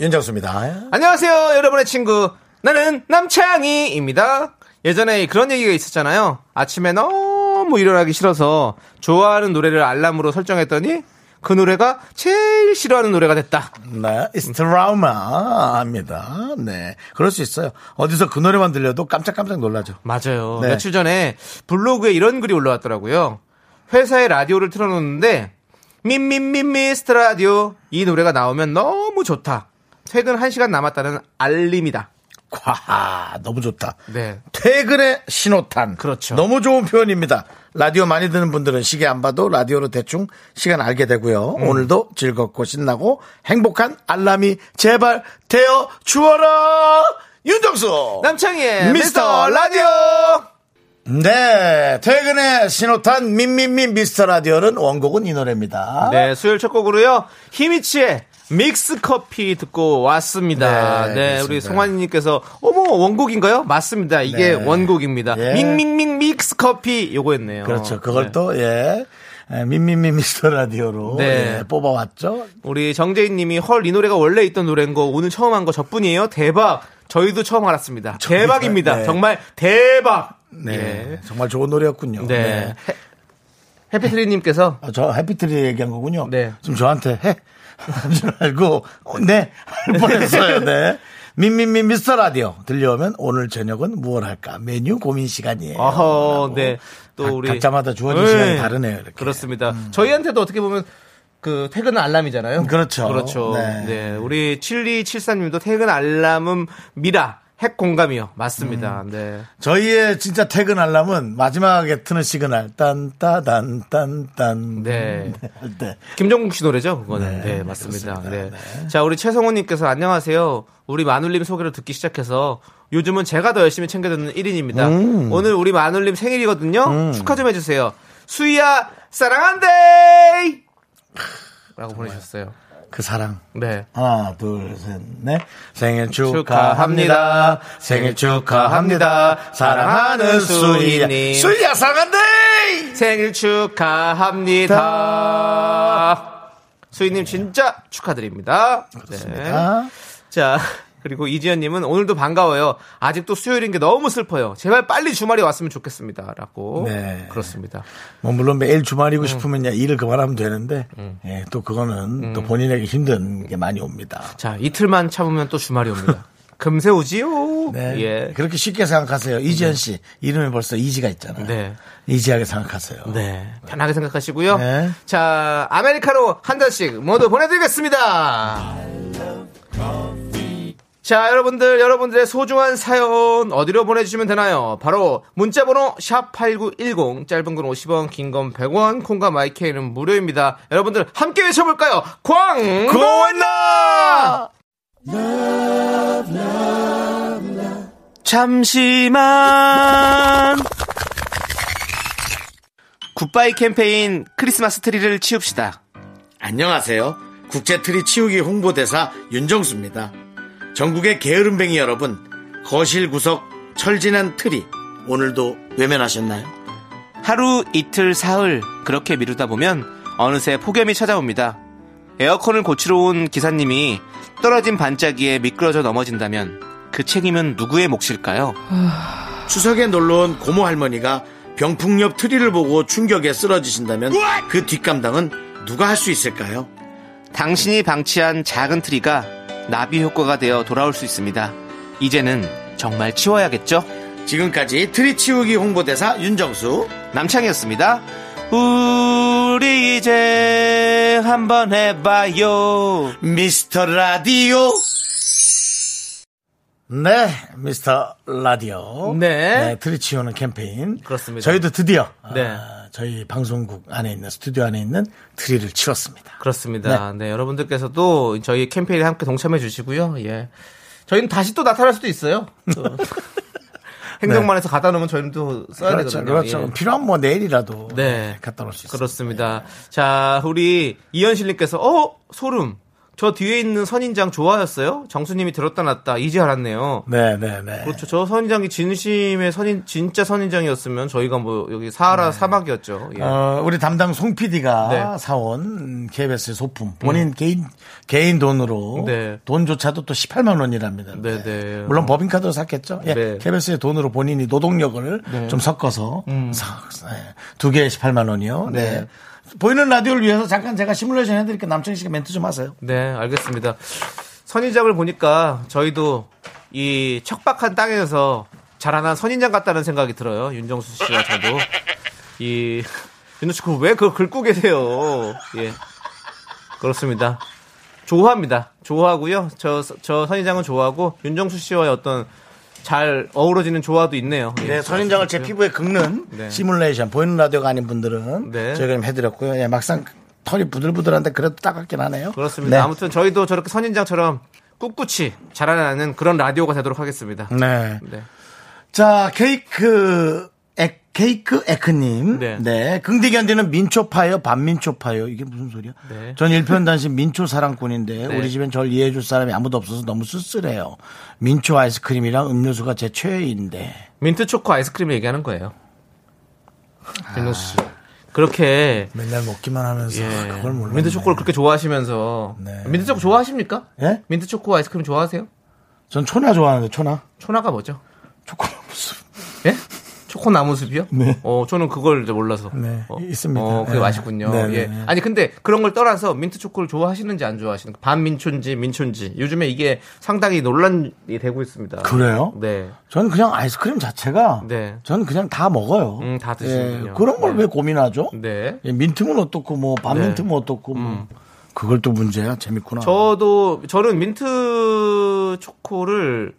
윤정수입니다. 안녕하세요, 여러분의 친구. 나는 남창희입니다. 예전에 그런 얘기가 있었잖아요. 아침에 너무 일어나기 싫어서 좋아하는 노래를 알람으로 설정했더니 그 노래가 제일 싫어하는 노래가 됐다. 네, it's trauma,입니다. 네. 그럴 수 있어요. 어디서 그 노래만 들려도 깜짝깜짝 놀라죠. 맞아요. 네. 며칠 전에 블로그에 이런 글이 올라왔더라고요. 회사에 라디오를 틀어놓는데 민민민 미스터 라디오 이 노래가 나오면 너무 좋다. 퇴근 1시간 남았다는 알림이다. 와, 너무 좋다. 네. 퇴근의 신호탄. 그렇죠. 너무 좋은 표현입니다. 라디오 많이 듣는 분들은 시계 안 봐도 라디오로 대충 시간 알게 되고요. 음. 오늘도 즐겁고 신나고 행복한 알람이 제발 되어 주어라! 윤정수! 남창희의 미스터 미스터 라디오! 네, 퇴근의 신호탄 민민민 미스터 라디오는 원곡은 이 노래입니다. 네, 수요일 첫 곡으로요. 히미치의 믹스 커피 듣고 왔습니다. 네, 네. 우리 송환이님께서 어머 원곡인가요? 맞습니다. 이게 네. 원곡입니다. 예. 밍밍밍 믹스 커피 요거였네요. 그렇죠. 그걸 네. 또, 예. 에, 민민민 미스터 라디오로 네. 예, 뽑아왔죠. 우리 정재인님이 헐 이 노래가 원래 있던 노래인 거 오늘 처음 한 거 저뿐이에요. 대박. 저희도 처음 알았습니다. 대박입니다. 네. 정말 대박. 네. 예. 정말 좋은 노래였군요. 네. 해- 해피트리님께서 아, 저 해피트리 얘기한 거군요. 네. 지금 저한테 해. 줄 알고, 어, 네. 할 뻔했어요. 네. 민민민 미스터 라디오 들려오면 오늘 저녁은 무얼 할까? 메뉴 고민 시간이에요. 어허. 네. 또 각- 우리 각자마다 주어진 네. 시간이 다르네요. 이렇게. 음. 그렇습니다. 저희한테도 어떻게 보면 그 퇴근 알람이잖아요. 그렇죠. 그렇죠. 네. 네. 우리 7274님도 퇴근 알람은 미라 핵 공감이요. 맞습니다. 음. 네. 저희의 진짜 퇴근 알람은 마지막에 트는 시그널 딴따단 딴딴 네. 할 때. 김종국 씨 노래죠, 그거는. 네, 네, 맞습니다. 그렇습니다. 네. 자, 우리 최성훈 님께서 안녕하세요. 우리 마눌님 소개를 듣기 시작해서 요즘은 제가 더 열심히 챙겨 듣는 1인입니다. 음. 오늘 우리 마눌님 생일이거든요. 축하 좀 해 주세요. 수희야, 사랑한대! 라고 보내주셨어요. 그 사랑. 네. 하나, 둘, 셋, 넷. 생일 축하합니다. 축하합니다. 생일 축하합니다. 사랑하는. 수희님. 수희야, 사랑한대! 생일 축하합니다. 수희님 진짜 축하드립니다. 네. 아, 자, 그리고 이지연님은 오늘도 반가워요. 아직도 수요일인 게 너무 슬퍼요. 제발 빨리 주말이 왔으면 좋겠습니다. 라고. 네. 그렇습니다. 뭐, 물론 매일 음. 주말이고 싶으면 야, 일을 그만하면 되는데, 예, 또 그거는 음. 또 본인에게 힘든 게 많이 옵니다. 자, 이틀만 참으면 또 주말이 옵니다. 금세 오지요. 네. 예. 그렇게 쉽게 생각하세요. 이지연 씨. 이름에 벌써 이지가 있잖아요. 네. 이지하게 생각하세요. 네. 편하게 생각하시고요. 네. 자, 아메리카노 한 잔씩 모두 보내드리겠습니다. 자, 여러분들, 여러분들의 소중한 사연 어디로 보내주시면 되나요? 바로 문자번호 샵8910, 짧은 건 50원, 긴 건 100원, 콩과 마이케이는 무료입니다. 여러분들 함께 외쳐볼까요? 광고나! 잠시만! 굿바이 캠페인 크리스마스 트리를 치웁시다. 안녕하세요. 국제 트리 치우기 홍보대사 윤정수입니다. 전국의 게으름뱅이 여러분, 거실 구석 철진한 트리, 오늘도 외면하셨나요? 하루 이틀 사흘 그렇게 미루다 보면 어느새 폭염이 찾아옵니다. 에어컨을 고치러 온 기사님이 떨어진 반짝이에 미끄러져 넘어진다면 그 책임은 누구의 몫일까요? 추석에 놀러온 고모 할머니가 병풍 옆 트리를 보고 충격에 쓰러지신다면 그 뒷감당은 누가 할 수 있을까요? 당신이 방치한 작은 트리가 나비 효과가 되어 돌아올 수 있습니다. 이제는 정말 치워야겠죠? 지금까지 트리 치우기 홍보대사 윤정수 남창희였습니다. 우리 이제 한번 해봐요. 미스터 라디오 네 미스터 라디오 네. 트리 치우는 캠페인 그렇습니다. 저희도 드디어 네. 아, 저희 방송국 안에 있는 스튜디오 안에 있는 트리를 치웠습니다. 그렇습니다. 네. 여러분들께서도 저희 캠페인에 함께 동참해 주시고요. 예. 저희는 다시 또 나타날 수도 있어요. 또 행정반에서 갖다 놓으면 저희는 또 써야 그렇죠. 되거든요. 그렇죠. 예. 필요하면 뭐 내일이라도 네. 갖다 놓을 수 있어요. 그렇습니다. 자, 우리 이현실님께서 어 소름. 저 뒤에 있는 선인장 좋아였어요? 정수님이 들었다 놨다 이제 알았네요. 네, 네, 네. 그렇죠. 저 선인장이 진심의 선인 진짜 선인장이었으면 저희가 뭐 여기 사하라 사막이었죠. 예. 네. 어, 우리 담당 송 PD가 네. 사온 KBS의 소품 본인 개인 개인 돈으로 네. 돈조차도 또 18만 원이랍니다. 네, 네. 물론 법인카드로 샀겠죠. 예, 네. KBS의 돈으로 본인이 노동력을 좀 섞어서 사- 네. 두 개에 18만 원이요. 네. 보이는 라디오를 위해서 잠깐 제가 시뮬레이션 해드릴게요. 남창희 씨가 멘트 좀 하세요. 네, 알겠습니다. 선인장을 보니까 저희도 이 척박한 땅에서 자라난 선인장 같다는 생각이 들어요. 윤정수 씨와 저도. 이, 윤정수 씨, 왜 그걸 긁고 계세요? 예. 그렇습니다. 좋아합니다. 좋아하고요. 저, 저 선인장은 좋아하고, 윤정수 씨와의 어떤 잘 어우러지는 조화도 있네요. 예. 네, 선인장을 제 피부에 긁는 네. 시뮬레이션 보이는 라디오가 아닌 분들은 네. 저희가 좀 해드렸고요. 예, 막상 털이 부들부들한데 그래도 따갑긴 하네요. 그렇습니다. 네. 아무튼 저희도 저렇게 선인장처럼 꿋꿋이 자라나는 그런 라디오가 되도록 하겠습니다. 네. 네. 자, 케이크, 에, 케이크 에크님. 네. 네. 긍디 견디는 민초파요, 반민초파요. 이게 무슨 소리야? 네. 전 일편단심 민초 사랑꾼인데, 네. 우리 집엔 절 이해해줄 사람이 아무도 없어서 너무 쓸쓸해요. 민초 아이스크림이랑 음료수가 제 최애인데. 민트 초코 아이스크림 얘기하는 거예요. 윤정수 씨. 그렇게 맨날 먹기만 하면서 예. 그걸 몰라. 민트 초코를 그렇게 좋아하시면서 네. 민트 초코 좋아하십니까? 예? 민트 초코 아이스크림 좋아하세요? 전 초나 좋아하는데, 초나. 초나가 뭐죠? 초코 무슨. 예? 초코 나무숲이요? 네. 어, 저는 그걸 이제 몰라서. 네, 어, 있습니다. 어, 그게 네. 맛있군요. 네, 네, 예. 네. 아니 근데 그런 걸 떠나서 민트 초코를 좋아하시는지 안 좋아하시는지 반민초인지 민초인지 요즘에 이게 상당히 논란이 되고 있습니다. 그래요? 네. 저는 그냥 아이스크림 자체가. 네. 저는 그냥 다 먹어요. 음, 다 드시는군요. 예, 그런 걸 네. 왜 고민하죠? 네. 예, 민트면 어떻고 뭐 반민트면 어떻고 뭐 그걸 또 문제야 재밌구나. 저도 저는 민트 초코를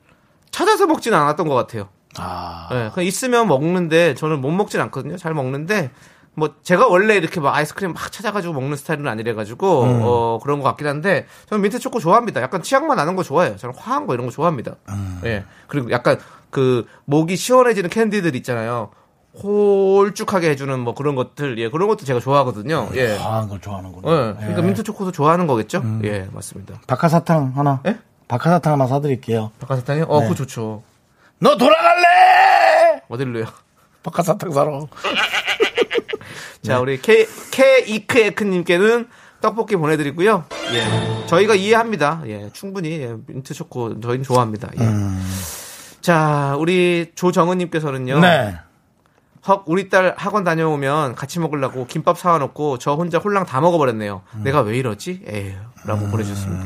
찾아서 먹지는 않았던 것 같아요. 아 네, 그냥 있으면 먹는데 저는 못 먹진 않거든요. 잘 먹는데 뭐 제가 원래 이렇게 막 아이스크림 막 찾아가지고 먹는 스타일은 아니래 가지고 음. 어 그런 것 같긴 한데 저는 민트 초코 좋아합니다. 약간 치약만 나는 거 좋아해요. 저는 화한 거 이런 거 좋아합니다. 음. 예 그리고 약간 그 목이 시원해지는 캔디들 있잖아요. 홀쭉하게 해주는 뭐 그런 것들 예 그런 것도 제가 좋아하거든요. 예. 과한 걸 좋아하는구나. 예, 그러니까 예. 민트 초코도 좋아하는 거겠죠? 음. 예, 맞습니다. 박하사탕 하나. 예? 박하사탕 하나 사드릴게요. 박하사탕이요? 어, 네. 그거 좋죠. 너 돌아갈래? 어딜로요? 박하사탕 사러. 자, 우리 K, K-이크에크님께는 떡볶이 보내드리고요. 예. 저희가 이해합니다. 예. 충분히. 예. 민트 초코 저희는 좋아합니다. 예. 자, 우리 조정은님께서는요. 네. 헉, 우리 딸 학원 다녀오면 같이 먹으려고 김밥 사와놓고 저 혼자 홀랑 다 먹어버렸네요. 내가 왜 이러지? 에휴. 라고 보내주셨습니다.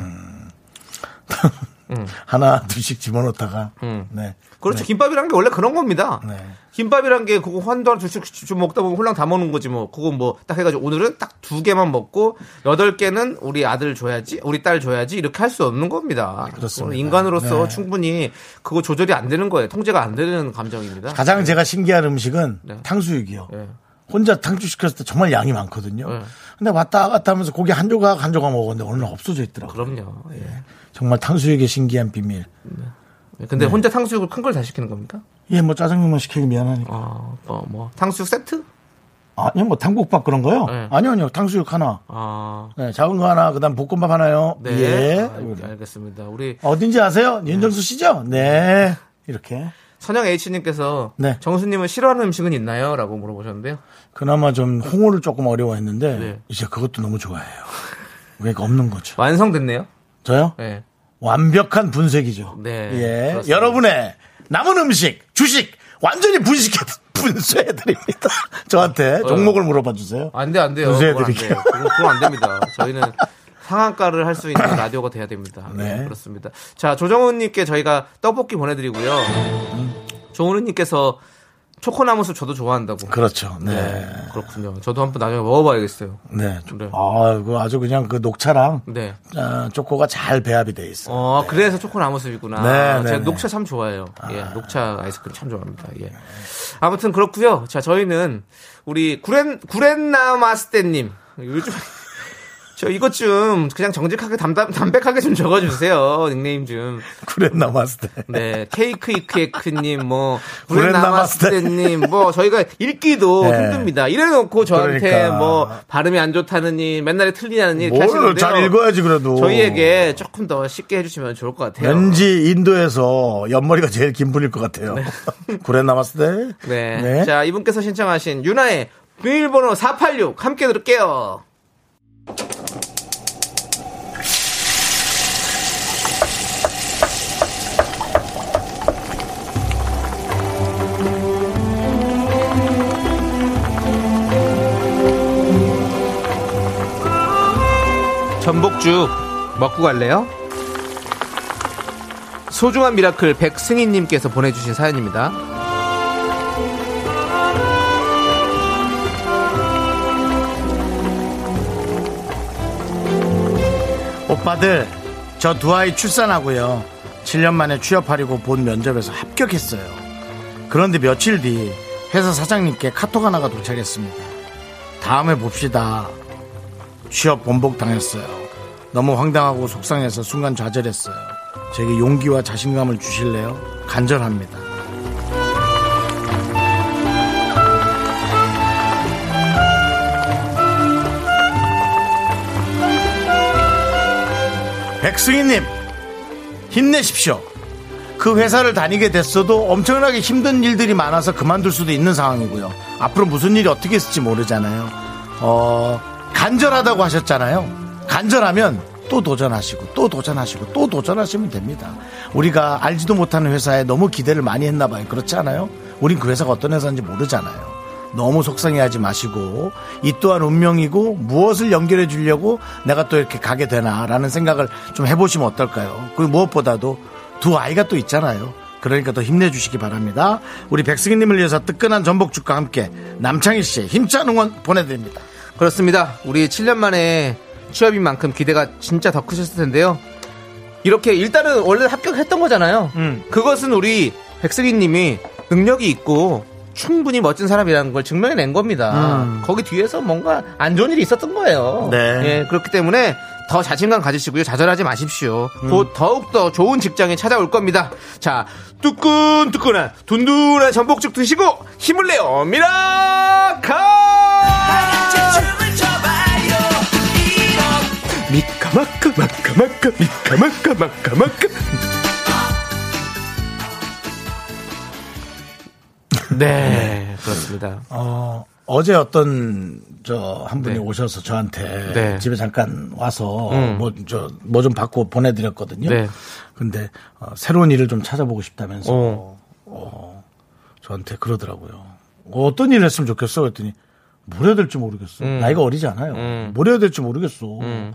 하나 둘씩 집어넣다가. 음. 네. 그렇죠. 김밥이란 게 원래 그런 겁니다. 네. 김밥이란 게 그거 한두 둘씩 좀 먹다 보면 홀랑 다 먹는 거지 뭐. 그거 뭐 딱 해가지고 오늘은 딱 두 개만 먹고 여덟 개는 우리 아들 줘야지, 우리 딸 줘야지 이렇게 할 수 없는 겁니다. 그렇습니다. 그건 인간으로서 네. 충분히 그거 조절이 안 되는 거예요. 통제가 안 되는 감정입니다. 가장 제가 신기한 음식은 네. 탕수육이요. 예. 혼자 탕수육 시켰을 때 정말 양이 많거든요. 네. 근데 왔다 갔다 하면서 고기 한 조각 한 조각 먹었는데 오늘 은 없어져 있더라고요. 그럼요. 예. 정말 탕수육의 신기한 비밀. 근데 혼자 탕수육을 큰 걸 다 시키는 겁니까? 예, 뭐 짜장면만 시키기 미안하니까. 어, 어, 뭐 탕수육 세트? 아니요, 뭐 탕국밥 그런 거요? 네. 아니요, 아니요. 탕수육 하나. 아, 네, 작은 거 하나, 그 다음 볶음밥 하나요. 네. 예. 아, 알겠습니다. 우리 어딘지 아세요? 윤정수 씨죠? 네. 이렇게. 선영 H님께서 네. 정수님은 싫어하는 음식은 있나요? 라고 물어보셨는데요. 그나마 좀 홍어를 조금 어려워했는데, 네. 이제 그것도 너무 좋아해요. 왜 없는 거죠? 완성됐네요. 저요? 네. 완벽한 분쇄기죠. 네, 예. 그렇습니다. 여러분의 남은 음식, 주식, 완전히 분식해, 분쇄해 드립니다. 저한테 종목을 물어봐 주세요. 안 돼, 안 돼요. 분쇄해 드릴게요. 그건 안 돼요. 그건, 그건 안 됩니다. 저희는 상한가를 할 수 있는 라디오가 돼야 됩니다. 네. 네. 그렇습니다. 자, 조정훈님께 저희가 떡볶이 보내드리고요. 조은우님께서 초코나무숲 저도 좋아한다고. 그렇죠. 네. 네, 그렇군요. 저도 한번 나중에 먹어봐야겠어요. 네. 네. 아, 그 아주 그냥 그 녹차랑 네. 어, 초코가 잘 배합이 돼 있어 요. 어, 그래서 초코나무숲이구나. 네, 네, 제가 네. 녹차 참 좋아해요. 예, 녹차 아이스크림 참 좋아합니다. 예. 아무튼 그렇고요. 자, 저희는 우리 구렌 구렌나마스테님 요즘 저 이것 좀 그냥 정직하게 담담, 담백하게 좀 적어주세요. 닉네임 좀. 때. 네, 케이크 이크에크님, 뭐. 구렌나마스테님, 뭐, 저희가 읽기도 네. 힘듭니다. 이래놓고 저한테 그러니까. 뭐, 발음이 안 좋다느니, 맨날에 틀리냐느니, 이렇게 뭘 하시는데요. 잘 읽어야지 그래도. 저희에게 조금 더 쉽게 해주시면 좋을 것 같아요. 왠지 인도에서 옆머리가 제일 긴 분일 것 같아요. 구레 남았을 때. 네. 자, 이분께서 신청하신 유나의 비밀번호 486 함께 들을게요. 전복죽 먹고 갈래요? 소중한 미라클 백승희님께서 보내주신 사연입니다. 오빠들, 저 두 아이 출산하고요. 7년 만에 취업하려고 본 면접에서 합격했어요. 그런데 며칠 뒤 회사 사장님께 카톡 하나가 도착했습니다. 다음에 봅시다. 취업 번복 당했어요. 너무 황당하고 속상해서 순간 좌절했어요. 제게 용기와 자신감을 주실래요? 간절합니다. 백승희님, 힘내십시오. 그 회사를 다니게 됐어도 엄청나게 힘든 일들이 많아서 그만둘 수도 있는 상황이고요. 앞으로 무슨 일이 어떻게 있을지 모르잖아요. 어, 간절하다고 하셨잖아요. 간절하면 또 도전하시고 또 도전하시고 또 도전하시면 됩니다. 우리가 알지도 못하는 회사에 너무 기대를 많이 했나 봐요. 그렇지 않아요? 우린 그 회사가 어떤 회사인지 모르잖아요. 너무 속상해하지 마시고 이 또한 운명이고 무엇을 연결해 주려고 내가 또 이렇게 가게 되나라는 생각을 좀 해보시면 어떨까요? 그리고 무엇보다도 두 아이가 또 있잖아요. 그러니까 더 힘내주시기 바랍니다. 우리 백승희님을 위해서 뜨끈한 전복죽과 함께 남창희 씨의 힘찬 응원 보내드립니다. 그렇습니다. 우리 7년 만에 취업인 만큼 기대가 진짜 더 크셨을 텐데요. 이렇게 일단은 원래 합격했던 거잖아요. 음. 그것은 우리 백승희 님이 능력이 있고 충분히 멋진 사람이라는 걸 증명해낸 겁니다. 음. 거기 뒤에서 뭔가 안 좋은 일이 있었던 거예요. 네. 예, 그렇기 때문에 더 자신감 가지시고요. 좌절하지 마십시오. 음. 곧 더욱더 좋은 직장이 찾아올 겁니다. 자, 뜨끈뜨끈한 둔둔한 전복죽 드시고 힘을 내요. 미라카! 미카마카 마카마카 미카마카 마카마카 네 그렇습니다 어, 어제 어떤 저 한 분이 네. 오셔서 저한테 네. 집에 잠깐 와서 음. 뭐저 뭐 좀 받고 보내드렸거든요. 네. 근데 어, 새로운 일을 좀 찾아보고 싶다면서 어. 어, 저한테 그러더라고요. 어, 어떤 일을 했으면 좋겠어? 그랬더니 뭘 해야 될지 모르겠어. 음. 나이가 어리지 않아요. 음. 뭘 해야 될지 모르겠어. 음.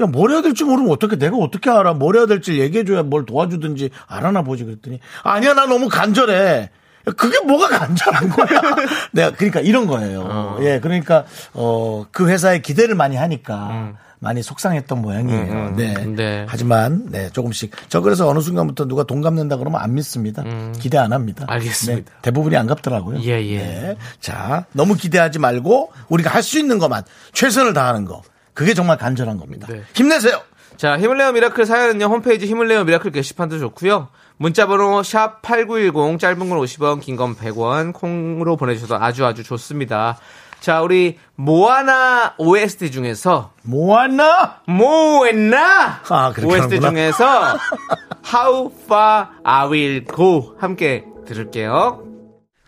야, 뭘 해야 될지 모르면 어떻게, 내가 어떻게 알아? 뭘 해야 될지 얘기해줘야 뭘 도와주든지 알아나 보지. 그랬더니, 아니야, 나 너무 간절해. 야, 그게 뭐가 간절한 거야? 내가, 그러니까 이런 거예요. 어. 예, 그러니까, 어, 그 회사에 기대를 많이 하니까 많이 속상했던 모양이에요. 음, 음. 네. 네. 하지만, 네, 조금씩. 저 그래서 어느 순간부터 누가 돈 갚는다 그러면 안 믿습니다. 기대 안 합니다. 음. 알겠습니다. 네, 대부분이 안 갚더라고요. 예, 예. 네. 자, 너무 기대하지 말고 우리가 할 수 있는 것만 최선을 다하는 거. 그게 정말 간절한 겁니다. 네. 힘내세요. 자 힘을 내어 미라클 사연은요 홈페이지 힘을 내어 미라클 게시판도 좋고요 문자번호 샵 8910 짧은 건 50원 긴 건 100원 콩으로 보내주셔도 아주 아주 좋습니다 자 우리 모아나 OST 중에서 모아나? 모에나 아, OST 하는구나. 중에서 How Far I Will Go 함께 들을게요.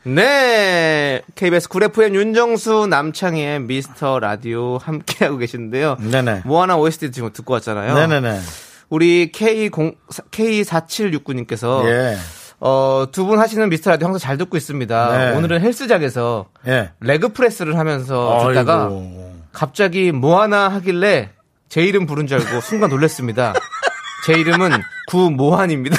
네, KBS 쿨 FM 윤정수 남창희의 미스터 라디오 함께하고 계시는데요. 네네. 모아나 OST 지금 듣고 왔잖아요. 네네네. 우리 K0 K4769님께서 예. 어, 두 분 하시는 미스터 라디오 항상 잘 듣고 있습니다. 네. 오늘은 헬스장에서 예. leg press를 하면서 듣다가 아이고. 갑자기 모아나 하길래 제 이름 부른 줄 알고 순간 놀랐습니다. 제 이름은 구모한입니다.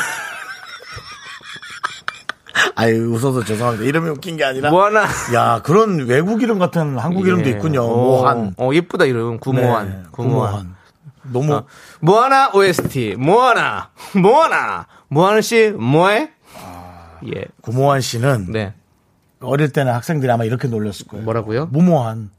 아유, 웃어서 죄송합니다. 이름이 웃긴 게 아니라. 모아나. 야, 그런 외국 이름 같은 한국 이름도 예. 있군요. 어, 모한. 어, 예쁘다, 이름. 구모한. 네, 구모한. 구모한. 너무 어, 모아나 OST. 모아나. 모아나. 모아나 씨, 뭐해? 예. 구모한 씨는 네. 어릴 때는 학생들이 아마 이렇게 놀렸을 거예요. 뭐라고요? 무모한.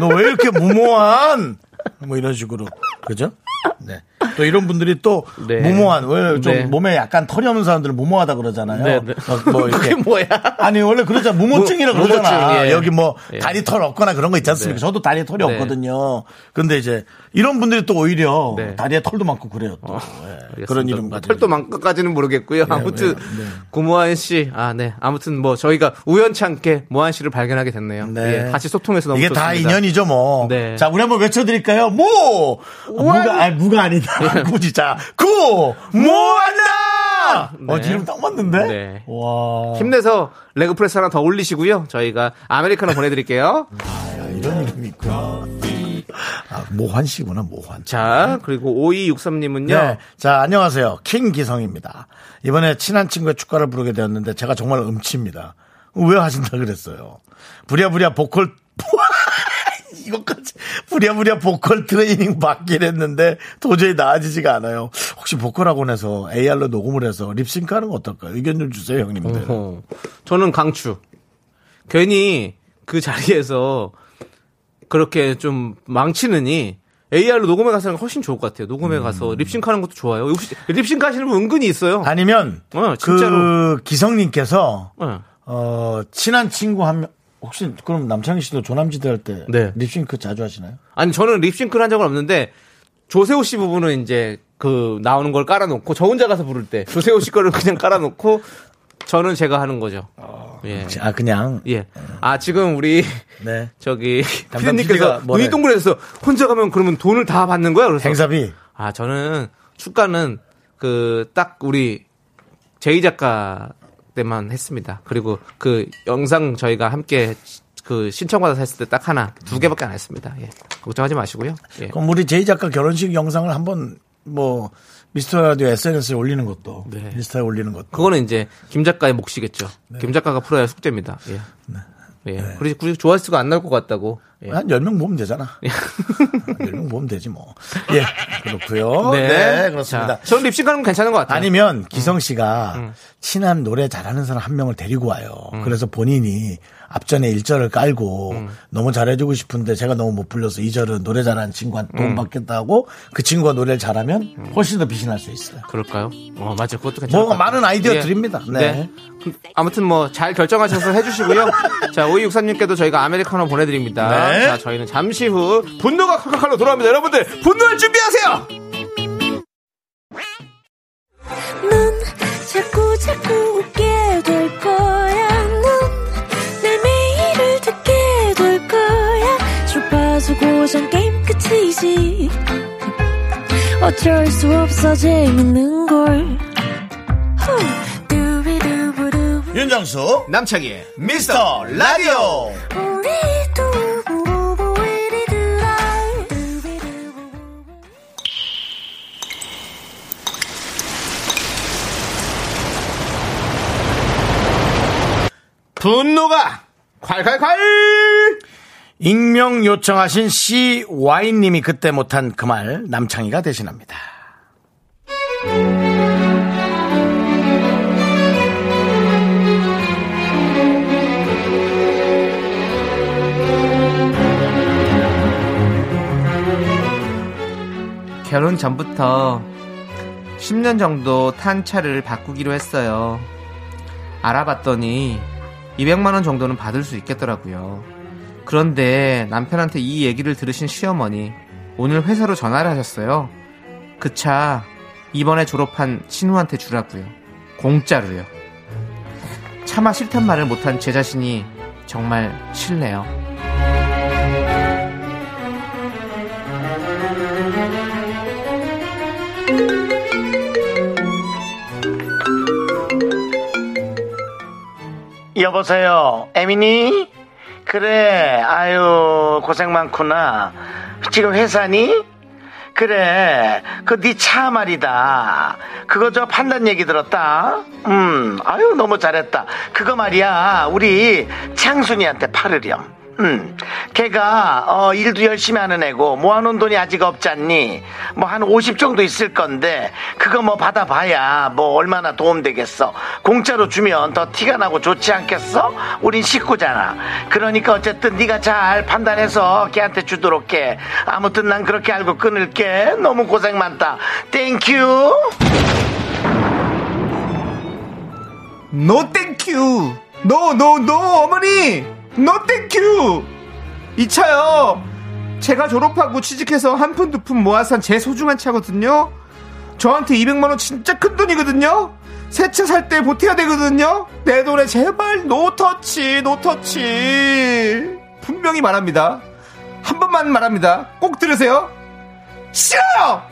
너왜 이렇게 무모한? 뭐 이런 식으로. 그죠? 네. 또 이런 분들이 또 네. 무모한. 왜좀 네. 몸에 약간 털이 없는 사람들은 무모하다 그러잖아요. 네, 네. 어, 뭐 이렇게. 그게 뭐야? 아니 원래 그러잖아 무모증이라 무- 그러잖아 무모증, 예. 여기 뭐 예. 다리 털 없거나 그런 거 있지 않습니까 네. 저도 다리에 털이 네. 없거든요 근데 이제 이런 분들이 또 오히려 네. 다리에 털도 많고 그래요 또 예. 그런 이름 뭐 가지고 털도 많까지는 모르겠고요. 아무튼 네. 구모한 씨, 아 네, 아무튼 뭐 저희가 우연치 않게 모한 씨를 발견하게 됐네요. 네. 예, 다시 소통해서 너무 이게 좋습니다. 다 인연이죠 뭐. 네. 자 우리 한번 외쳐드릴까요? 모 무가 아니 무가 아니다. 굳이 구 모한다. 어 네. 지금 딱 맞는데. 네. 와 힘내서 레그 프레스 하나 더 올리시고요. 저희가 아메리카노 보내드릴게요. 야, 이런 이름이 있구나. 아, 모환 씨구나 모환. 자, 그리고 5263님은요. 네. 자, 안녕하세요. 킹 기성입니다. 이번에 친한 친구의 축가를 부르게 되었는데 제가 정말 음치입니다. 왜 하신다 그랬어요? 부랴부랴 보컬, 이것까지 부랴부랴 보컬 트레이닝 받긴 했는데 도저히 나아지지가 않아요. 혹시 보컬 학원에서 AR로 녹음을 해서 립싱크 하는 거 어떨까요? 의견 좀 주세요, 형님들. 어허. 저는 강추. 괜히 그 자리에서 그렇게 좀 망치느니 AR로 녹음해 가서 하는 게 훨씬 좋을 것 같아요. 녹음해 음. 가서 립싱크 하는 것도 좋아요. 혹시 립싱크 하시는 분 은근히 있어요. 아니면 어, 진짜로. 그 기성님께서 어. 어, 친한 친구 한 명, 혹시 그럼 남창희 씨도 조남지대 할 때 네. 립싱크 자주 하시나요? 아니 저는 립싱크를 한 적은 없는데 조세호 씨 부분은 이제 그 나오는 걸 깔아놓고 저 혼자 가서 부를 때 조세호 씨 거를 그냥 깔아놓고 저는 제가 하는 거죠. 예. 아, 그냥. 예. 아 지금 우리 네. 저기 피디님께서? 눈이 동그래서 혼자 가면 그러면 돈을 다 받는 거야? 그래서 행사비. 아 저는 축가는 그 딱 우리 제이 작가 때만 했습니다. 그리고 그 영상 저희가 함께 그 신청받아서 했을 때 딱 하나 두 개밖에 안 했습니다. 예. 걱정하지 마시고요. 예. 그럼 우리 제이 작가 결혼식 영상을 한번 뭐 미스터 라디오 SNS에 올리는 것도 네. 인스타에 올리는 것도 그거는 이제 김 작가의 몫이겠죠. 네. 김 작가가 풀어야 할 숙제입니다. 예. 예. 그리고 굳이 조회수가 안 나올 것 같다고. 예. 한 10명 모으면 되잖아. 한 10명 모으면 되지 뭐. 예. 그렇고요. 네, 그렇습니다. 자, 저는 립싱크하는 건 괜찮은 것 같아요. 아니면 기성 씨가 친한 노래 잘하는 사람 한 명을 데리고 와요. 그래서 본인이 앞전에 1절을 깔고 너무 잘해주고 싶은데 제가 너무 못 불러서 2절은 노래 잘하는 친구한테 도움 받겠다고 그 친구가 노래를 잘하면 훨씬 더 빛이 날 수 있어요. 그럴까요? 어, 맞아. 그것도 괜찮을 뭐. 많은 아이디어 예. 드립니다. 네. 그, 아무튼 뭐 잘 결정하셔서 해주시고요. 자, 오이육사님께도 저희가 아메리카노 보내드립니다. 네. 자, 저희는 잠시 후 분노가 칼칼칼로 돌아옵니다. 여러분들 분노할 준비하세요. 어쩔 수 없어 재밌는 걸. 윤정수 남창희의 미스터 라디오. 분노가 콸콸콸! 익명 요청하신 CY님이 그때 못한 그 말 남창희가 대신합니다. 결혼 전부터 10년 정도 탄 차를 바꾸기로 했어요. 알아봤더니 200만원 정도는 받을 수 있겠더라고요. 그런데 남편한테 이 얘기를 들으신 시어머니 오늘 회사로 전화를 하셨어요. 그 차 이번에 졸업한 신우한테 주라고요. 공짜로요. 차마 싫단 말을 못한 제 자신이 정말 싫네요. 여보세요, 에미니? 그래, 아유, 고생 많구나. 지금 회사니? 그래, 그 네 차 말이다. 그거 저 판단 얘기 들었다. 음, 아유 너무 잘했다. 그거 말이야, 우리 창순이한테 팔으렴. 음, 걔가 어, 일도 열심히 하는 애고 모아놓은 돈이 아직 없잖니. 뭐 한 50 정도 있을 건데 그거 뭐 받아봐야 뭐 얼마나 도움 되겠어. 공짜로 주면 더 티가 나고 좋지 않겠어? 우린 식구잖아. 그러니까 어쨌든 네가 잘 판단해서 걔한테 주도록 해. 아무튼 난 그렇게 알고 끊을게. 너무 고생 많다. Thank you. No thank you no no no 어머니 no thank you 이 차요. 제가 졸업하고 취직해서 한 푼 두 푼 모아서 산 제 소중한 차거든요. 저한테 200만원 진짜 큰 돈이거든요. 새 차 살 때 보태야 되거든요. 내 돈에 제발 no touch no touch. 분명히 말합니다. 한 번만 말합니다. 꼭 들으세요. 싫어요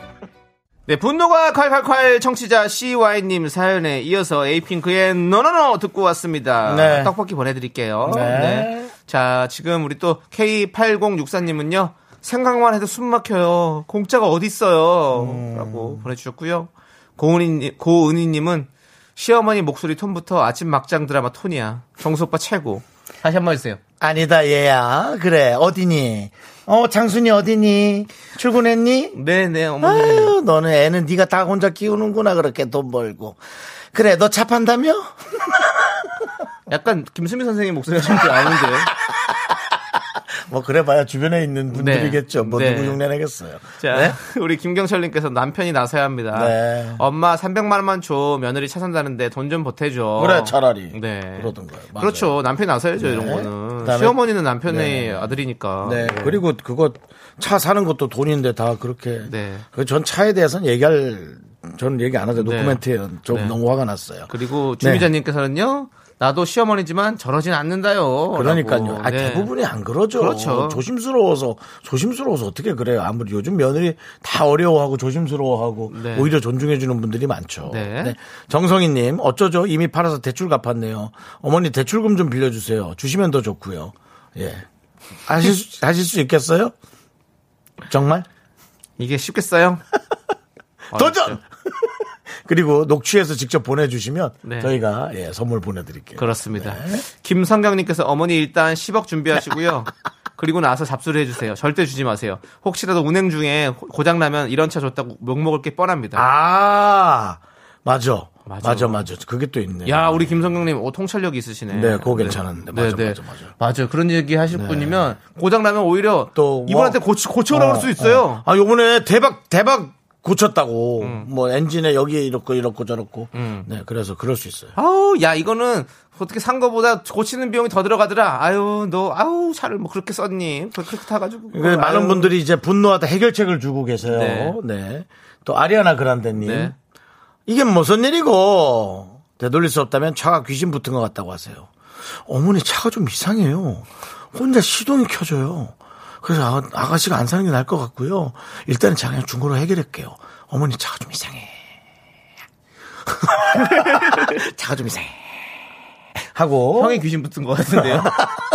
네, 분노가 칼칼칼 청취자 CY님 사연에 이어서 에이핑크의 No No No 듣고 왔습니다. 네. 떡볶이 보내드릴게요. 네. 자, 지금 우리 또 K8064님은요, 생각만 해도 숨 막혀요. 공짜가 어딨어요. 음. 라고 보내주셨고요. 고은희, 고은희님은 시어머니 목소리 톤부터 아침 막장 드라마 톤이야. 정수 오빠 최고. 다시 한 번 해주세요. 아니다 얘야. 그래 어디니? 어 장순이 어디니? 출근했니? 네네, 어머니. 아유, 너는 애는 네가 다 혼자 키우는구나 그렇게 돈 벌고. 그래, 너 차 판다며? 약간 김수미 선생님 목소리가 좀 나오는데요. 뭐 그래봐야 주변에 있는 분들이겠죠. 뭐 네. 누구 흉내내겠어요. 자, 네? 우리 김경철님께서 남편이 나서야 합니다. 네. 엄마 300만 원만 줘 며느리 차 산다는데 돈 좀 보태줘. 그래 차라리 네. 그러던가요. 맞아요. 그렇죠. 남편이 나서야죠 이런 네. 거는. 그다음에- 시어머니는 남편의 네. 아들이니까. 네. 그리고 그거 차 사는 것도 돈인데 다 그렇게. 네. 그전 차에 대해서는 얘기할 저는 얘기 안 하죠. 네. 노코멘트에 좀 네. 너무 화가 났어요. 그리고 주미자님께서는요. 나도 시어머니지만 저러진 않는다요. 그러니까요. 아, 네. 대부분이 안 그러죠. 그렇죠. 조심스러워서 조심스러워서 어떻게 그래요? 아무리 요즘 며느리 다 어려워하고 조심스러워하고 네. 오히려 존중해주는 분들이 많죠. 네. 정성희님 어쩌죠? 이미 팔아서 대출 갚았네요. 어머니 대출금 좀 빌려주세요. 주시면 더 좋고요. 예. 하실 수, 하실 수 있겠어요? 정말? 이게 쉽겠어요? 도전! 그리고 녹취해서 직접 보내주시면 네. 저희가 예, 선물 보내드릴게요. 그렇습니다. 네. 김성경님께서 어머니 일단 10억 준비하시고요. 그리고 나서 잡수를 해주세요. 절대 주지 마세요. 혹시라도 운행 중에 고장 나면 이런 차 줬다고 욕 먹을 게 뻔합니다. 아, 맞아. 맞아. 맞아, 맞아. 그게 또 있네. 야, 우리 김성경님, 오, 통찰력이 있으시네. 네, 그거 괜찮은데. 맞아, 네, 네. 맞아, 맞아. 맞아요. 그런 얘기 하실 분이면 고장나면 오히려 또 이분한테 뭐- 고치, 고쳐오라고 할수 있어요. 아, 요번에 대박, 대박 고쳤다고. 뭐 엔진에 여기에 이렇고 이렇고 저렇고. 음. 네, 그래서 그럴 수 있어요. 아우, 야, 이거는 어떻게 산 거보다 고치는 비용이 더 들어가더라. 아유, 너, 아우, 차를 뭐 그렇게 썼니? 그렇게 타가지고. 그 많은. 분들이 이제 분노하다 해결책을 주고 계세요. 네. 네. 또 아리아나 그란데님. 네. 이게 무슨 일이고 되돌릴 수 없다면 차가 귀신 붙은 것 같다고 하세요. 어머니 차가 좀 이상해요. 혼자 시동이 켜져요. 그래서 아, 아가씨가 안 사는 게 나을 것 같고요. 일단은 제가 그냥 중고로 해결할게요. 어머니 차가 좀 이상해. 차가 좀 이상해. 하고 형이 귀신 붙은 것 같은데요.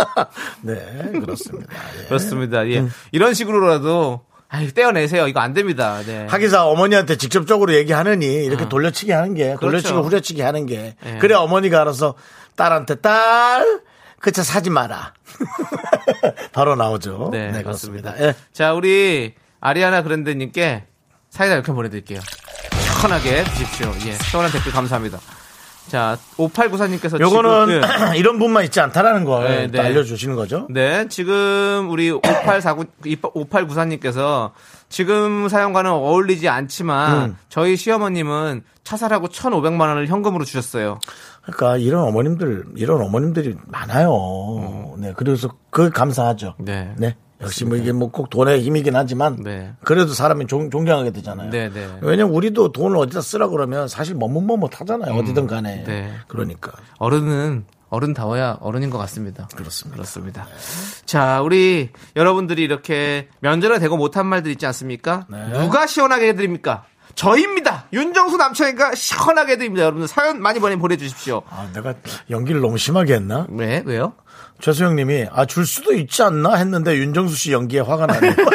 네 그렇습니다. 예. 그렇습니다. 예. 음. 이런 식으로라도, 아유, 떼어내세요. 이거 안 됩니다. 네. 하기사 어머니한테 직접적으로 얘기하느니 이렇게 돌려치기 하는 게 돌려치기 그렇죠. 후려치기 하는 게 예. 그래 어머니가 알아서 딸한테 딸 그차 사지 마라 바로 나오죠. 네, 그렇습니다. 예. 자, 우리 아리아나 그랜드님께 사이다 이렇게 보내드릴게요. 시원하게 드십시오. 예, 시원한 댓글 감사합니다. 자, 5894님께서 요거는 지금, 예. 이런 분만 있지 않다라는 걸 네, 또 네. 알려주시는 거죠. 네, 지금 우리 5849, 5894님께서 지금 사연과는 어울리지 않지만 음. 저희 시어머님은 차 사라고 1,500만 원을 현금으로 주셨어요. 그러니까 이런 어머님들 이런 어머님들이 많아요. 네, 그래서 그 감사하죠. 네. 네. 역시 뭐 이게 뭐 꼭 돈의 힘이긴 하지만 네. 그래도 사람이 존, 존경하게 되잖아요. 네, 네. 왜냐면 우리도 돈을 어디다 쓰라 그러면 사실 머뭇머뭇하잖아요. 어디든 간에. 네. 그러니까 어른은 어른다워야 어른인 것 같습니다. 그렇습니다. 그렇습니다. 자, 우리 여러분들이 이렇게 면전에 대고 못한 말들 있지 않습니까? 네. 누가 시원하게 해드립니까? 저입니다. 윤정수 남창희가 시원하게 해드립니다. 여러분들 사연 많이 많이 보내주십시오. 아, 내가 연기를 너무 심하게 했나? 왜? 왜요? 최수영 님이, 아, 줄 수도 있지 않나 했는데 윤정수 씨 연기에 화가 나네.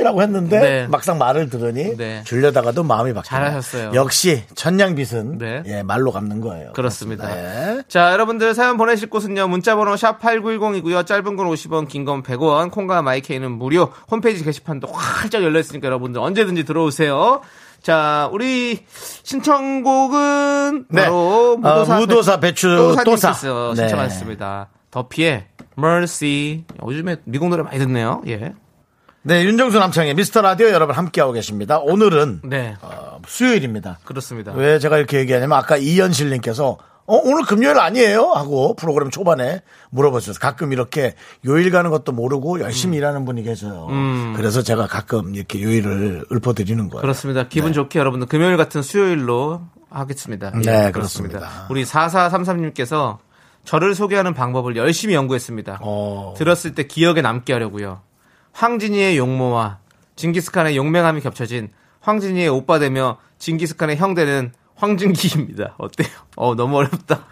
씨라고 했는데 네. 막상 말을 들으니 네. 줄려다가도 마음이 바뀌어요. 잘하셨어요. 역시 천냥빚은 네. 예, 말로 갚는 거예요. 그렇습니다. 네. 자, 여러분들 사연 보내실 곳은요. 문자 번호 샵 8910이고요. 짧은 건 50원, 긴 건 100원, 콩과 마이케이는 무료. 홈페이지 게시판도 활짝 열려 있으니까 여러분들 언제든지 들어오세요. 자, 우리 신청곡은 네. 바로 어, 무도사 배추 또사. 네. 신청하셨습니다. 더피의 Mercy. 요즘에 미국 노래 많이 듣네요. 예. 네, 윤정수 남창의 미스터 라디오 여러분 함께하고 계십니다. 오늘은 네. 어, 수요일입니다. 그렇습니다. 왜 제가 이렇게 얘기하냐면 아까 이현실님께서 어, 오늘 금요일 아니에요? 하고 프로그램 초반에 물어보셨어요. 가끔 이렇게 요일 가는 것도 모르고 열심히 일하는 분이 계셔요. 그래서 제가 가끔 이렇게 요일을 읊어드리는 거예요. 그렇습니다. 기분 좋게 여러분들 금요일 같은 수요일로 하겠습니다. 네, 예, 그렇습니다. 우리 4433님께서 저를 소개하는 방법을 열심히 연구했습니다. 어. 들었을 때 기억에 남게 하려고요. 황진이의 용모와 징기스칸의 용맹함이 겹쳐진 황진이의 오빠 되며 징기스칸의 형 되는 황진기입니다. 어때요? 어, 너무 어렵다.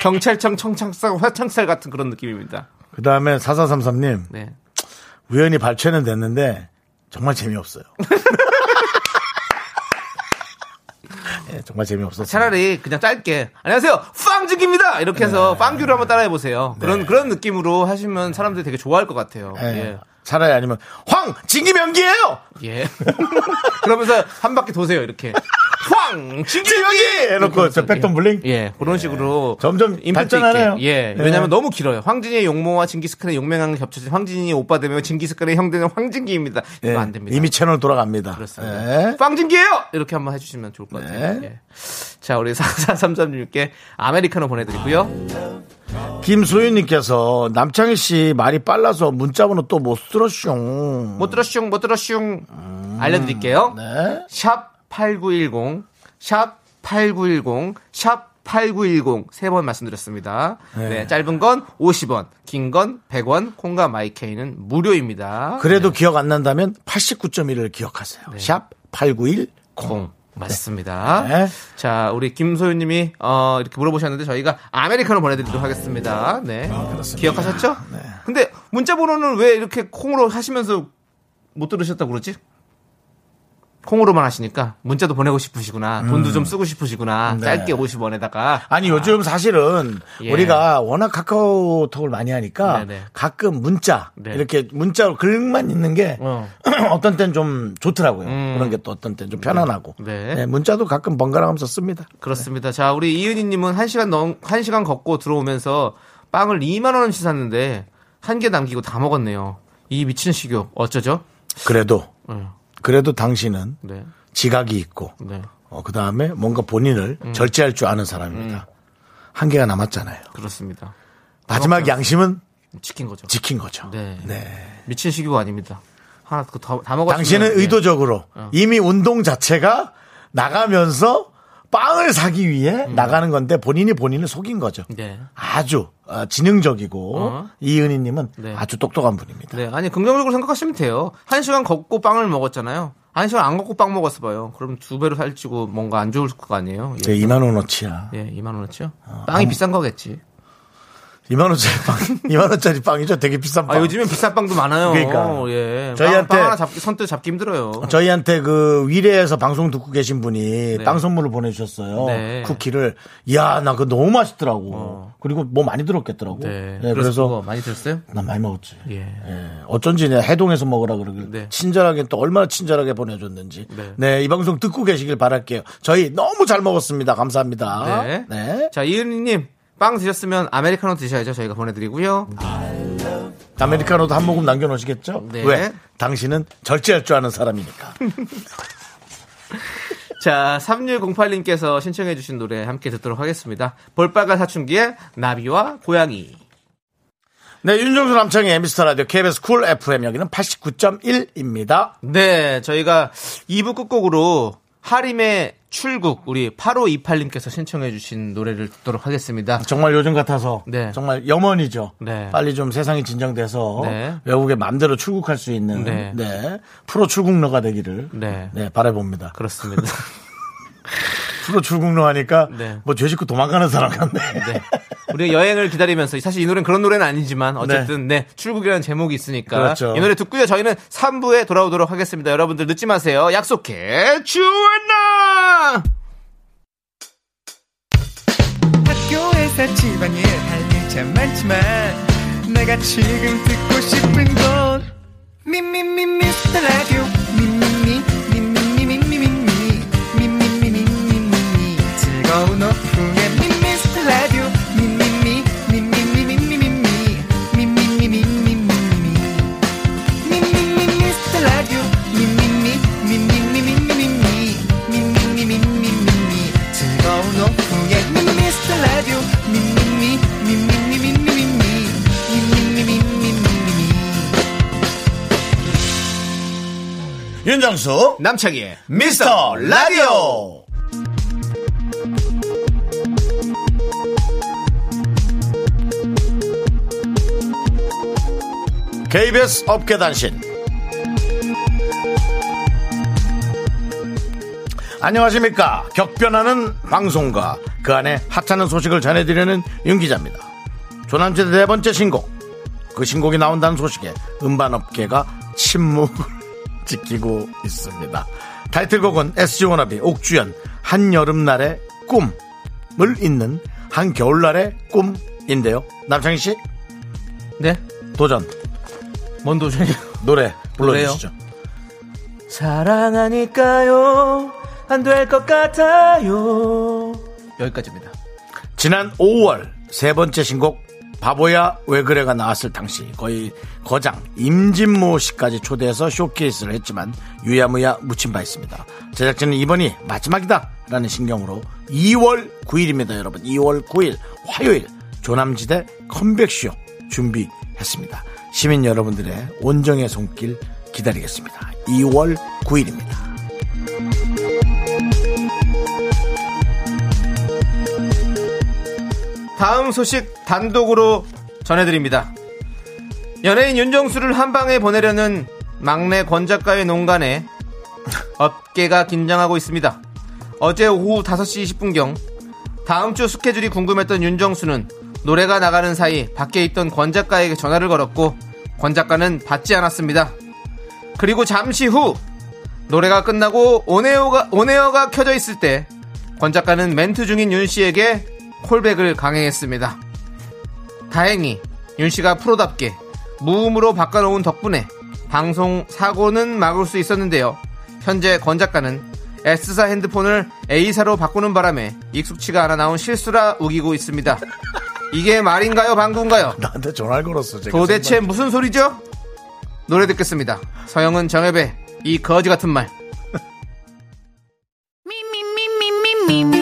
경찰청 청창살 화창살 같은 그런 느낌입니다. 그 다음에 4433님, 네. 우연히 발췌는 됐는데 정말 재미없어요. 예, 정말 재미없었어요. 차라리 그냥 짧게 안녕하세요 빵죽입니다 이렇게 해서 빵규를 한번 따라해 보세요 그런 그런 느낌으로 하시면 사람들이 되게 좋아할 것 같아요 예. 예. 차라리 아니면 황 진기명기예요. 예. 그러면서 한 바퀴 도세요 이렇게 황 진기명기 해놓고 저 백돈 블링. 예 그런 식으로 점점 임팩트 발전하네요. 있게. 예 네. 왜냐하면 너무 길어요 황진이의 용모와 징기스칸의 용맹함이 겹쳐진 황진이 오빠 되면 징기스칸의 형 되는 황진기입니다 이거 예, 안 됩니다 이미 채널 돌아갑니다. 그렇습니다. 예. 빵진기예요! 이렇게 한번 해주시면 좋을 것 같아요. 네. 예. 자, 우리 4433님께 아메리카노 보내드리고요. 김소윤님께서 남창희 씨 말이 빨라서 문자번호 또 못 들었숑. 못 들었슝, 못 들었슝. 알려드릴게요. 네. 샵 8910, 샵 8910, 샵 8910. 세 번 말씀드렸습니다. 네. 짧은 건 50원, 긴 건 100원, 콩과 마이케이는 무료입니다. 그래도 기억 안 난다면 89.1을 기억하세요. 샵 8910. 콩. 맞습니다. 네. 자, 우리 김소윤 님이 어, 이렇게 물어보셨는데 저희가 아메리카노 보내드리도록 하겠습니다. 네, 기억하셨죠? 근데 문자 번호는 왜 이렇게 콩으로 하시면서 못 들으셨다 고 그러지? 콩으로만 하시니까 문자도 보내고 싶으시구나. 돈도 좀 쓰고 싶으시구나. 네. 짧게 50원에다가 아니 요즘 사실은 예. 우리가 워낙 카카오톡을 많이 하니까 네네. 가끔 문자 네. 이렇게 문자로 글만 있는 게 어. 어떤 땐 좀 좋더라고요. 음. 그런 게 또 어떤 땐 좀 편안하고. 네. 네, 문자도 가끔 번갈아가면서 씁니다. 그렇습니다. 자, 우리 이은희님은 한 시간 넘, 한 시간 걷고 들어오면서 빵을 2만 원어치 샀는데 한 개 남기고 다 먹었네요. 이 미친 식욕 어쩌죠? 그래도 어, 그래도 당신은 네, 지각이 있고 네, 어, 그 다음에 뭔가 본인을 음. 절제할 줄 아는 사람입니다. 한 개가 남았잖아요. 그렇습니다. 마지막 양심은 치킨 거죠. 지킨 거죠. 네. 네. 미친 식욕 아닙니다. 하나 그 다, 다 먹었으면 당신은 예. 의도적으로 이미 운동 자체가 나가면서 빵을 사기 위해 나가는 건데 본인이 본인을 속인 거죠. 네. 아주 어, 지능적이고 어. 이은희님은 네. 아주 똑똑한 분입니다. 네, 아니 긍정적으로 생각하시면 돼요. 한 시간 걷고 빵을 먹었잖아요. 한 시간 안 걷고 빵 먹었어 봐요. 그럼 두 배로 살찌고 뭔가 안 좋을 거 아니에요. 예, 제 2만 원어치야. 예 2만 원어치요? 빵이 비싼 거겠지. 2만 원짜리 빵, 2만 원짜리 빵이죠. 되게 비싼 빵. 아 요즘엔 비싼 빵도 많아요. 그러니까. 예. 저희한테- 빵, 빵 하나 잡기 선뜻 잡기 힘들어요. 저희한테 그 위례에서 방송 듣고 계신 분이 빵 선물을 보내주셨어요. 네. 쿠키를. 이야, 나 그거 너무 맛있더라고. 그리고 뭐 많이 들었겠더라고. 네. 네, 그래서 많이 들었어요? 난 많이 먹었지. 예. 예. 어쩐지 내 해동해서 먹으라 그러길 네. 친절하게 또 얼마나 친절하게 보내줬는지 네. 네. 이 방송 듣고 계시길 바랄게요 저희 너무 잘 먹었습니다 감사합니다 네. 네. 자 이은희님 빵 드셨으면 아메리카노 드셔야죠. 저희가 보내드리고요. 아메리카노도 한 모금 남겨놓으시겠죠 네. 왜 당신은 절제할 줄 아는 사람이니까 자, 3608님께서 신청해주신 노래 함께 듣도록 하겠습니다. 볼빨간 사춘기의 나비와 고양이. 네 윤정수 남창희의 미스터 라디오 KBS 쿨 FM 여기는 89.1입니다 네, 저희가 2부 끝곡으로 하림의 출국, 우리 8528님께서 신청해 주신 노래를 듣도록 하겠습니다. 정말 요즘 같아서 네. 정말 염원이죠 네. 빨리 좀 세상이 진정돼서 네. 외국에 마음대로 출국할 수 있는 네. 네. 프로 출국러가 되기를 네. 네, 바라봅니다 그렇습니다. 프로 출국로 하니까 네. 뭐죄 짓고 도망가는 사람 같네. 네. 우리가 여행을 기다리면서 사실 이 노래는 그런 노래는 아니지만 어쨌든 네, 출국이라는 제목이 있으니까 그렇죠. 이 노래 듣고요. 저희는 3부에 돌아오도록 하겠습니다. 여러분들 늦지 마세요. 약속해. 주원나! 학교에서 집안일 할일참 많지만 내가 지금 듣고 싶은 건 미미미 미스터 라디오 미미미 윤정수 남창희의 미스터 라디오. KBS 업계 단신. 안녕하십니까. 격변하는 방송과 그 안에 하찮은 소식을 전해드리는 윤 기자입니다. 조남지대 네 번째 신곡. 그 신곡이 나온다는 소식에 음반업계가 침묵을 지키고 있습니다. 타이틀곡은 SG 워너비 옥주연 한여름날의 꿈을 잇는 한겨울날의 꿈인데요. 남창희 씨 네? 도전 뭔 도전이요? 노래 불러주시죠. 사랑하니까요. 안 될 것 같아요. 여기까지입니다. 지난 5월 세 번째 신곡 바보야 왜 그래가 나왔을 당시 거의 거장 임진모 씨까지 초대해서 쇼케이스를 했지만 유야무야 묻힌 바 있습니다. 제작진은 이번이 마지막이다 라는 신경으로 2월 9일입니다 여러분 2월 9일 화요일 조남지대 컴백쇼 준비했습니다. 시민 여러분들의 온정의 손길 기다리겠습니다. 2월 9일입니다. 다음 소식 단독으로 전해드립니다. 연예인 윤정수를 한 방에 보내려는 막내 권 작가의 농간에 업계가 긴장하고 있습니다. 어제 오후 5시 20분경 다음 주 스케줄이 궁금했던 윤정수는 노래가 나가는 사이 밖에 있던 권 작가에게 전화를 걸었고 권 작가는 받지 않았습니다. 그리고 잠시 후 노래가 끝나고 온에어가, 온에어가 켜져 있을 때 권 작가는 멘트 중인 윤 씨에게 콜백을 강행했습니다. 다행히 윤 씨가 프로답게 무음으로 바꿔놓은 덕분에 방송 사고는 막을 수 있었는데요. 현재 권 작가는 S사 핸드폰을 A사로 바꾸는 바람에 익숙치가 않아 나온 실수라 우기고 있습니다. 이게 말인가요, 방구인가요? 나한테 전화를 걸었어. 제가 도대체 무슨 소리죠? 노래 듣겠습니다. 서영은 정엽의 이 거지 같은 말.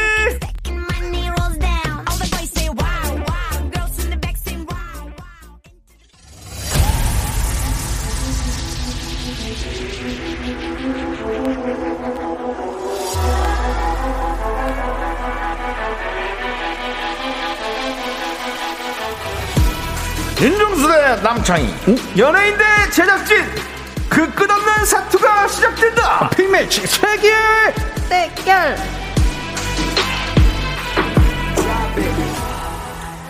윤정수의 남창희 연예인 대 제작진 그 끝없는 사투가 시작된다. 빅매치 세계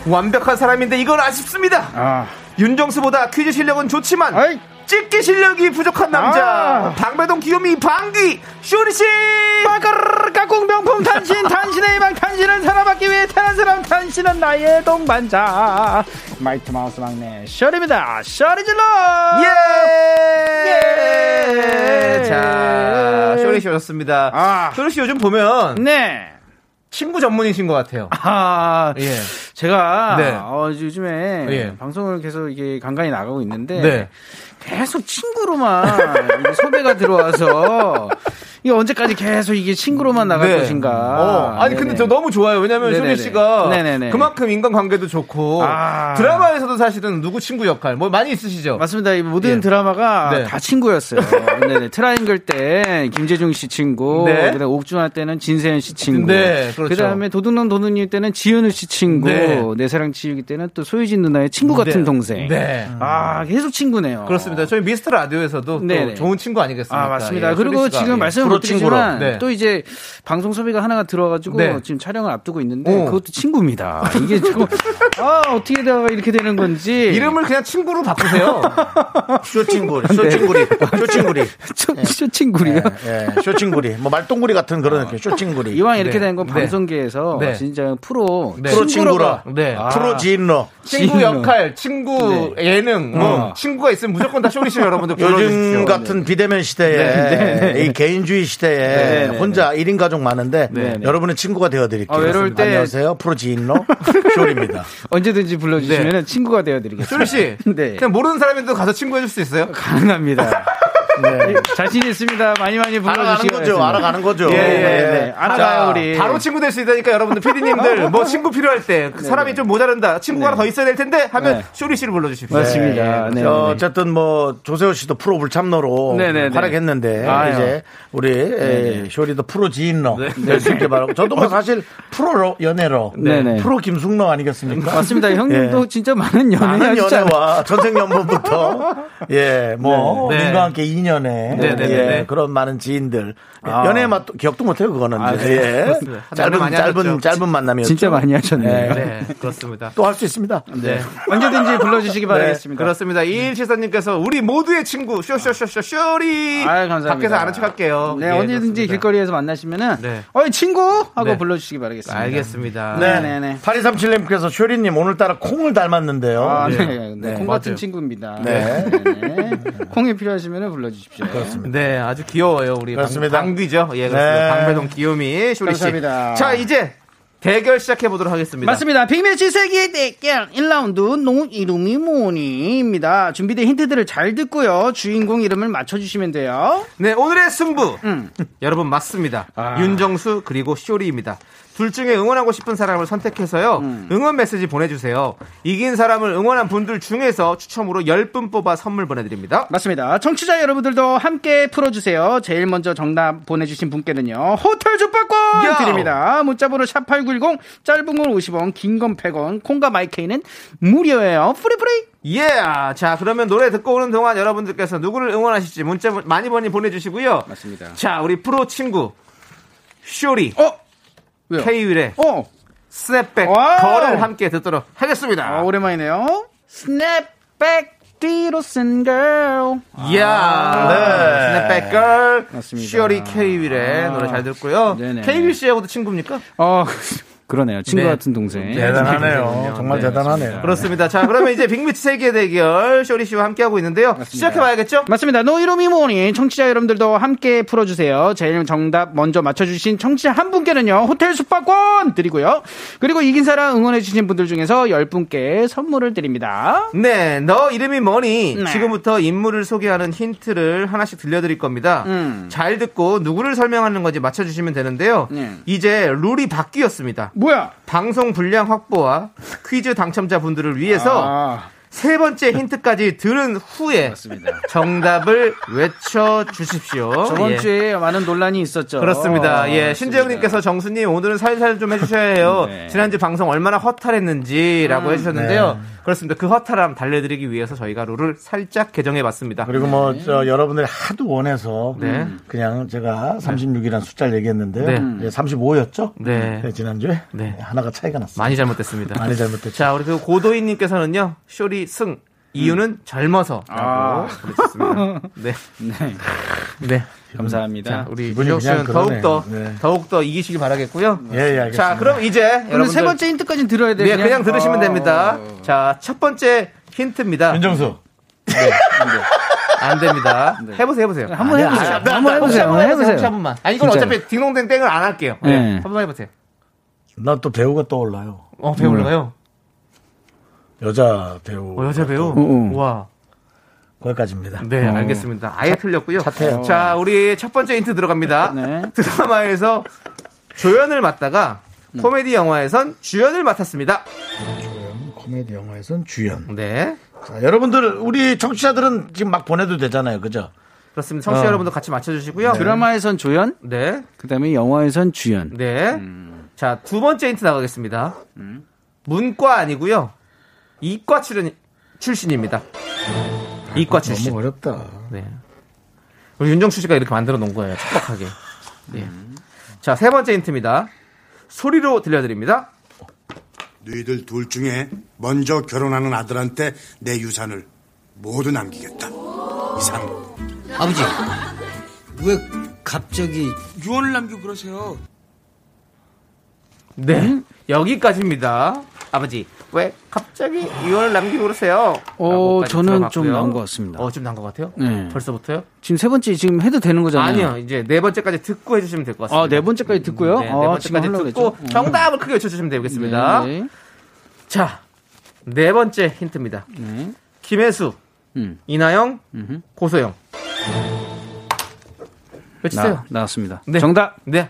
완벽한 사람인데 이건 아쉽습니다. 아, 윤정수보다 퀴즈 실력은 좋지만 아이. 찍기 실력이 부족한 남자 아. 방배동 귀요미 방귀 쇼리 씨. 빠까르르 깍꿍 명품 탄신 탄신의 희망 탄신을 살아받기 위해 태어난 사람 탄신은 나의 동반자 마이티 마우스 막내 쇼리입니다 쇼리 질러 예. 예. 자 쇼리 씨 오셨습니다. 아. 쇼리 씨 요즘 보면 네 친구 전문이신 것 같아요. 아, 예. 제가 네. 어, 요즘에 예. 방송을 계속 이게 간간히 나가고 있는데 네. 계속 친구로만 섭외가 들어와서 이게 언제까지 계속 이게 친구로만 나갈 네. 것인가. 어, 아니 근데 네네. 저 너무 좋아요. 왜냐면. 쇼리 씨가 네네네. 그만큼 인간관계도 좋고 아. 드라마에서도 사실은 누구 친구 역할 뭐 많이 있으시죠. 맞습니다. 이 모든 예. 드라마가 네. 다 친구였어요. 네네. 트라이앵글 때 김재중 씨 친구, 네. 그다음 옥중화 때는 진세연 씨 친구, 네, 그렇죠. 그다음에 도둑놈 도둑님 때는 지은우 씨 친구, 네. 내 사랑 지우기 때는 또 소유진 누나의 친구 같은 네. 동생. 네. 아 계속 친구네요. 그렇습니다. 저희 미스터 라디오에서도. 또 좋은 친구 아니겠습니까? 아 맞습니다. 예, 그리고. 지금 예. 말씀을 못 드리지만. 네. 또 이제 방송 섭외가 하나가 들어가지고 네. 지금 촬영을 앞두고 있는데 오. 그것도 친구입니다. 이게 지금 아 어떻게 다가 이렇게 되는 건지 이름을 그냥 친구로 바꾸세요. 쇼친구리, 쇼친구리, 쇼친구리. 저, 저 친구리요. 예, 쇼친구리. 뭐 말똥구리 같은 그런 느낌, 쇼친구리. 이왕 이렇게 네. 된건 네. 방송계에서 네. 진짜 프로 네. 프로 친구라. 네. 아. 프로 지인러. 친구. 역할, 친구 예능, 뭐 친구가 있으면 무조건 다 쇼리 씨 여러분들. 요즘 같은 비대면 시대에 이 개인주의 시대에 네, 네, 혼자 1인 가족 많은데 네, 네. 여러분의 친구가 되어드릴게요. 아, 외로울 때- 안녕하세요. 프로 지인러 쇼리입니다. 언제든지 불러주시면 친구가 되어드리겠습니다. 쇼리 씨, 네. 그냥 모르는 사람인데도 가서 친구 해줄 수 있어요? 가능합니다. 네. 자신 있습니다. 많이 많이 알아가는 불러주시고. 거죠. 알아가는 거죠. 예, 예, 네. 네. 알아가요, 우리. 바로 친구 될 수 있다니까 여러분들 피디님들 뭐 친구 필요할 때 그 사람이 좀 모자른다 친구가 하나 더 있어야 될 텐데 하면 네. 쇼리 씨를 불러주십시오. 맞습니다. 네. 어, 어쨌든 뭐 조세호 씨도 프로 불참러로. 활약했는데 아유. 이제 우리 에, 쇼리도 프로 지인러 될 수 있게 바라고 저도 뭐 사실 프로로 연애로 네네. 프로 김숙러 아니겠습니까? 맞습니다. 형님도 예. 진짜 많은 연애 많은. 연애와 천생연분부터 예, 뭐 네. 님과 함께 2년 에 네네네. 예, 그런 많은 지인들 아. 연애 맛 기억도 못해요 그거는 아, 이제. 네. 예. 짧은 많이 짧은 하셨죠. 짧은 만남이었죠. 진짜 많이 하셨네요. 네, 그렇습니다. 또 할 수 있습니다. 네. 언제든지 불러주시기 바라겠습니다. 그렇습니다. 이일칠사님께서 우리 모두의 친구 쇼쇼쇼쇼 쇼리 아유, 감사합니다. 밖에서 아는 척할게요. 네, 예, 언제든지 그렇습니다. 길거리에서 만나시면은 네. 어이 친구 하고 네. 불러주시기 바라겠습니다. 알겠습니다. 네, 네, 네. 8237님께서 쇼리님 오늘따라 콩을 닮았는데요. 아, 네. 네. 네. 네, 콩 같은 맞아요. 친구입니다. 네. 네. 콩이 필요하시면 불러 주십시오. 네, 아주 귀여워요. 우리 그렇습니다. 방, 방귀죠. 예, 그렇습니다. 네. 방배동 귀요미 쇼리 씨. 감사합니다. 자, 이제 대결 시작해 보도록 하겠습니다. 맞습니다. 빅매치 세 개 대결 1라운드 너 이름이 뭐니입니다. 준비된 힌트들을 잘 듣고요. 주인공 이름을 맞춰주시면 돼요. 네, 오늘의 승부. 음. 여러분 맞습니다. 아. 윤정수 그리고 쇼리입니다. 둘 중에 응원하고 싶은 사람을 선택해서요. 음. 응원 메시지 보내주세요. 이긴 사람을 응원한 분들 중에서 추첨으로 10분 뽑아 선물 보내드립니다. 맞습니다. 청취자 여러분들도 함께 풀어주세요. 제일 먼저 정답 보내주신 분께는요. 호텔 숙박권 야! 드립니다. 문자번호 샵8910 짧은 건 50원 긴 건 100원 콩과 my K는 무료예요. free free 예! 자, 그러면 노래 듣고 오는 동안 여러분들께서 누구를 응원하실지 문자 많이 많이 보내주시고요. 맞습니다. 자, 우리 프로 친구 쇼리 어? 왜요? K윌의 어? Snapback! Girl을 함께 듣도록 하겠습니다. 아, 오랜만이네요. 스냅백 뒤로 쓴 girl. 이야, 네. 스냅백 걸, 맞습니다. 쇼리 K윌의 노래 잘 듣고요. K윌 씨하고도 친구입니까? 어, 그러네요. 친구 네. 같은 동생. 대단하네요. 정말 네, 대단하네요. 그렇습니다. 자, 그러면 이제 빅매치 세 개 대결 쇼리 씨와 함께하고 있는데요. 시작해봐야겠죠? 맞습니다. 너 이름이 뭐니? 청취자 여러분들도 함께 풀어주세요. 제일 정답 먼저 맞춰주신 청취자 한 분께는요, 호텔 숙박권 드리고요. 그리고 이긴 사람 응원해주신 분들 중에서 10분께 선물을 드립니다. 네, 너 이름이 뭐니? 네. 지금부터 인물을 소개하는 힌트를 하나씩 들려드릴 겁니다. 음. 잘 듣고 누구를 설명하는 건지 맞춰주시면 되는데요. 네. 이제 룰이 바뀌었습니다. 뭐야? 방송 분량 확보와 퀴즈 당첨자 분들을 위해서 아, 세 번째 힌트까지 들은 후에 맞습니다. 정답을 외쳐 주십시오. 저번 예. 주에 많은 논란이 있었죠. 그렇습니다. 어, 예. 신재영님께서 정수님 오늘은 살살 좀 해주셔야 해요. 네. 지난주 방송 얼마나 허탈했는지라고 음, 해주셨는데요. 네. 그렇습니다. 그 허탈함 달래드리기 위해서 저희가 룰을 살짝 개정해봤습니다. 그리고 뭐, 저, 여러분들이 하도 원해서. 네. 그냥 제가 36이라는 숫자를 얘기했는데요. 네. 예, 35였죠? 네. 지난주에. 네. 하나가 차이가 났어요. 많이 잘못됐습니다. 많이 잘못됐죠. 자, 우리 그 고도희님께서는요, 쇼리 승. 이유는 젊어서. 라고 아. 보내주셨습니다. 네. 네. 네. 감사합니다. 자, 우리 기분이 유정 그냥 씨는 그러네요. 더욱더, 네. 더욱더 이기시길 바라겠고요. 예, 예, 알겠습니다. 자, 그럼 이제 오늘 여러분들. 세 번째 힌트까지는 들어야 돼요. 네, 그냥, 들으시면 어. 됩니다. 자, 첫 번째 힌트입니다. 윤정수. 안 됩니다. 해보세요, 해보세요. 한번 해보세요. 아, 한번 해보세요. 한번 해보세요. 한 번만. 아니, 이건 진짜로. 어차피 딩동댕 땡을 안 할게요. 네. 네. 한번 해보세요. 나또 배우가 떠올라요. 어, 배우 올라가요? 여자 배우. 어, 여자 배우? 어, 어. 와. 거기까지입니다. 네, 알겠습니다. 아예 틀렸고요. 차태요. 자, 우리 첫 번째 힌트 들어갑니다. 네. 드라마에서 조연을 맡다가 코미디 영화에선 주연을 맡았습니다. 코미디 영화에선 주연. 네. 자, 여러분들, 우리 청취자들은 지금 막 보내도 되잖아요. 그죠? 그렇습니다. 청취자 여러분들 같이 맞춰주시고요. 드라마에선 조연, 네. 그다음에 영화에선 주연. 네. 자, 두 번째 힌트 나가겠습니다. 문과 아니고요. 이과 출연, 출신입니다. 이과 출신. 너무 어렵다. 네. 우리 윤정수 씨가 이렇게 만들어 놓은 거예요. 촉박하게. 네. 자, 세 번째 힌트입니다. 소리로 들려드립니다. 너희들 둘 중에 먼저 결혼하는 아들한테 내 유산을 모두 남기겠다. 이상. 아버지, 왜 갑자기 유언을 남기고 그러세요? 네. 여기까지입니다. 아버지, 왜 갑자기 유언을 남기고 그러세요? 어, 저는 좀 들어봤고요. 나은 것 같습니다. 어, 좀난것 같아요? 네. 벌써부터요? 지금 세 번째 지금 해도 되는 거잖아요. 아니요. 이제 네 번째까지 듣고 해주시면 될 것 같습니다. 아, 네 번째까지 듣고요? 네, 네 아, 번째까지 듣고 그랬죠? 정답을 크게 외쳐주시면 되겠습니다. 네. 자, 네 번째 힌트입니다. 네. 김혜수, 음. 이나영, 고소영. 외치세요. 나, 나왔습니다. 네. 정답. 네.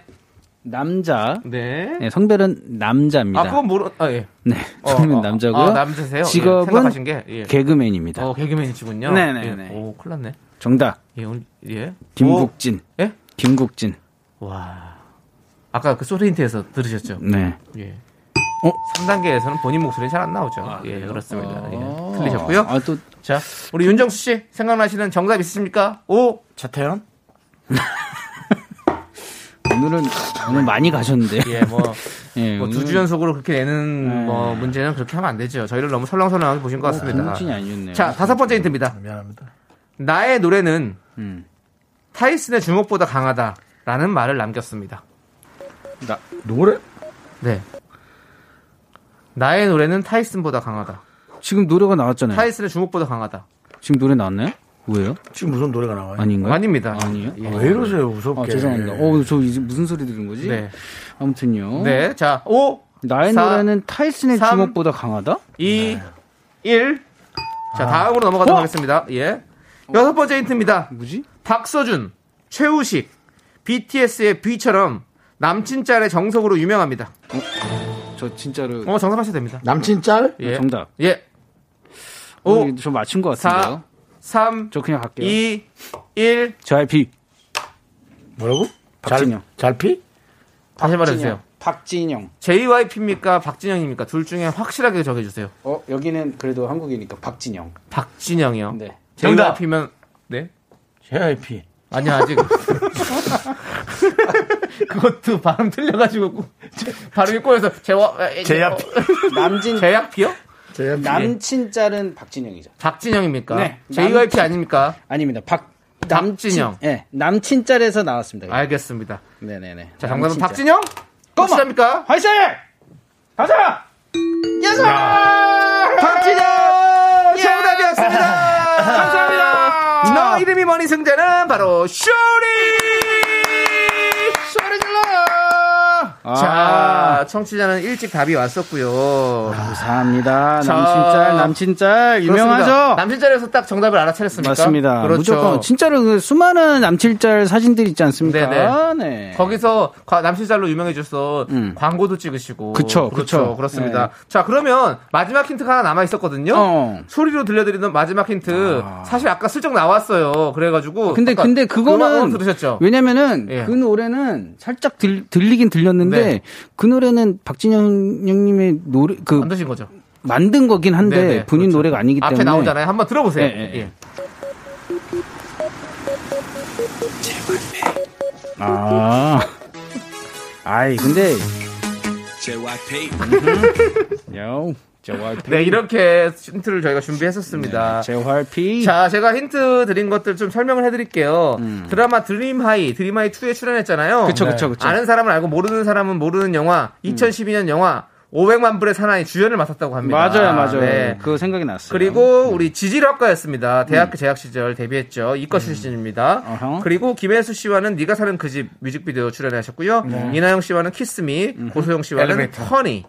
남자. 네. 네, 성별은 남자입니다. 아, 그건 모르, 아, 예. 네, 어, 성별은 어, 남자고요. 아, 남자세요? 예, 직업은 생각하신 게, 예. 개그맨입니다. 어, 개그맨이시군요. 네네네. 예. 오, 큰일 났네. 정답. 예, 오늘, 예. 김국진. 오, 예? 김국진. 와. 아까 그 소리 힌트에서 들으셨죠? 네. 예. 어? 3단계에서는 본인 목소리 잘 안 나오죠. 예, 그렇습니다. 예. 틀리셨고요. 아, 또 자, 우리 윤정수 씨 생각나시는 정답 있으십니까? 오, 차태현? 오늘은 오늘 많이 가셨는데요. 예, 뭐, 예, 뭐 오늘은 두주 연속으로 그렇게 내는 네. 뭐 문제는 그렇게 하면 안 되죠. 저희를 너무 설렁설렁하게 보신 것 같습니다. 김국진이 아니었네요. 자, 다섯 번째 힌트입니다. 미안합니다. 나의 노래는 음. 타이슨의 주먹보다 강하다라는 말을 남겼습니다. 노래? 네. 나의 노래는 타이슨보다 강하다. 지금 노래가 나왔잖아요. 타이슨의 주먹보다 강하다. 지금 노래 나왔나요? 왜요? 지금 무슨 노래가 나와요? 아닌가요? 아닙니다. 아니요. 예. 아, 왜 이러세요, 무섭게. 아, 죄송합니다. 어, 저 이제 무슨 소리 들은 거지? 네. 아무튼요. 네. 자, 5, 나의 사, 노래는 타이슨의 삼, 주먹보다 강하다? 2, 1. 자, 다음으로 넘어가도록 하겠습니다. 예. 여섯 번째 힌트입니다. 뭐지? 박서준, 최우식, BTS의 B처럼 남친 짤의 정석으로 유명합니다. 저 진짜로 어, 정답하셔도 됩니다. 남친 짤? 예. 정답. 예. 어, 5, 저 맞춘 것 4, 같은데요. 3, 저 그냥 갈게요. 2, 1. JYP. 뭐라고? 박진영. 잘, 피? 다시 말해주세요. 박진영. JYP입니까? 박진영입니까? 둘 중에 확실하게 정해주세요. 어, 여기는 그래도 한국이니까 박진영. 박진영이요. 네. JYP면, 네? JYP. 아니야, 아직. 그것도 발음 틀려가지고, 발음이 꼬여서, 제와, JYP. 남진 제약피요? 남친 짤은 박진영이죠. 박진영입니까? 네. JYP 남친- 아닙니까? 아닙니다. 박 박진영. 예. 네, 남친 짤에서 나왔습니다. 알겠습니다. 네, 네, 네. 자, 정답은 박진영? 확실합니까? 화이팅! 가자! Yes! 박진영! 정답이었습니다! 감사합니다. 너 이름이 뭐니 승자는 바로! 쇼리 질러! 아. 자, 청취자는 일찍 답이 왔었고요. 감사합니다. 자, 남친 짤, 남친 짤 유명하죠? 그렇습니다. 남친짤에서 딱 정답을 알아차렸습니까? 맞습니다. 그렇죠. 무조건 진짜로 그 수많은 남친짤 사진들 있지 않습니까? 네네. 네. 거기서 과- 남친짤로 유명해져서 음. 광고도 찍으시고. 그쵸, 그렇죠. 그쵸. 그렇습니다. 네. 자, 그러면 마지막 힌트가 하나 남아 있었거든요. 어. 소리로 들려드리는 마지막 힌트. 사실 아까 슬쩍 나왔어요. 그래가지고. 근데 아까 근데 음악은 그거는 들으셨죠? 왜냐면은 예. 그 노래는 살짝 들, 들리긴 들렸는데 네. 그 노래는 박진영 형님의 노래 그 만드신 거죠. 만든 거긴 한데 네네, 본인 그렇죠. 노래가 아니기 때문에 앞에 나오잖아요. 한번 들어보세요. 예, 예, 예. 아. 아이 근데 요 JYP 네, 이렇게 힌트를 저희가 준비했었습니다. JYP 자, 제가 힌트 드린 것들 좀 설명을 해드릴게요. 드라마 드림하이, 드림하이 2에 출연했잖아요. 음. 그쵸, 그쵸, 그쵸. 아는 사람은 알고 모르는 사람은 모르는 영화, 2012년 영화, 500만 불의 사나이 주연을 맡았다고 합니다. 맞아요, 맞아요. 네. 그거 생각이 났어요. 그리고 우리 지질학과였습니다. 대학교 재학 시절 데뷔했죠. 이과 출신입니다. 음. 어허. 그리고 김혜수 씨와는 네가 사는 그 집 뮤직비디오 출연하셨고요. 네. 이나영 씨와는 Kiss Me, 음. 고소영 씨와는. Honey.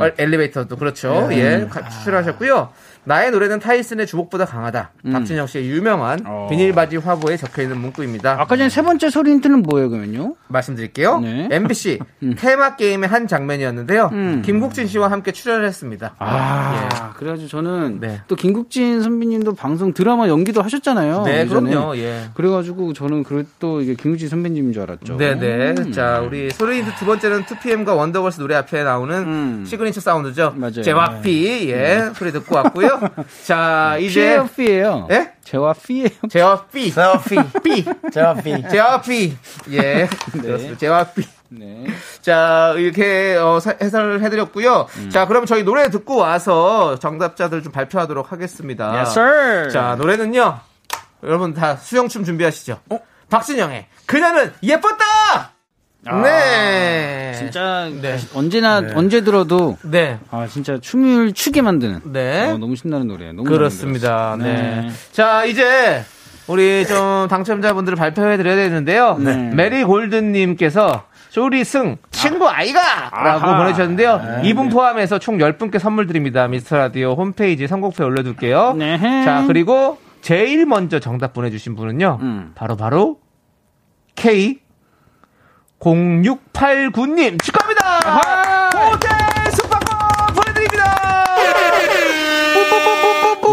어, 엘리베이터도 그렇죠. 예, 가- 출연하셨고요. 나의 노래는 타이슨의 주목보다 강하다. 박진영 씨의 유명한 음. 어. 비닐바지 화보에 적혀 있는 문구입니다. 아까 전에 세 번째 소리 힌트는 뭐예요, 그러면요? 말씀드릴게요. 네. MBC 테마 게임의 한 장면이었는데요. 음. 김국진 씨와 함께 출연을 했습니다. 아, 그래가지고 저는 네. 또 김국진 선배님도 방송 드라마 연기도 하셨잖아요. 네. 그럼요. 예. 그래가지고 저는 그또 이게 김국진 선배님인 줄 알았죠. 네네. 음. 자, 우리 소리 힌트 두 번째는 2PM과 원더걸스 노래 앞에 나오는 음. 시그니처 사운드죠. 맞아요. 제와피, 예, 소리 듣고 왔고요. 자, 이제. 피예요, 피예요. 예? 제와 피예요. 제와 피. 제와 피. 피. 제와 피. 제와 피. 예. 그렇습니다. 제와 피. 네. 자, 이렇게 어, 사- 해설을 해드렸고요. 음. 자, 그럼 저희 노래 듣고 와서 정답자들 좀 발표하도록 하겠습니다. Yes, sir. 자, 노래는요. 여러분 다 수영춤 준비하시죠. 박진영의 그녀는 예뻤다! 네. 아, 진짜 네. 언제나 언제 들어도 네. 아 진짜 춤을 추게 만드는 네. 어, 너무 신나는 노래. 너무 그렇습니다. 잘 만들었어요. 네. 자, 이제 우리 좀 당첨자분들을 발표해 드려야 되는데요. 네. 메리 골든님께서 쇼리승 친구 아이가! 라고 아하. 보내주셨는데요. 이분 포함해서 총 10분께 선물 드립니다. 미스터 라디오 홈페이지 선곡표에 올려둘게요. 네. 자, 그리고 제일 먼저 정답 보내주신 분은요. 음. 바로 바로 K 0689님 축하합니다. 호텔 숙박권 보내드립니다.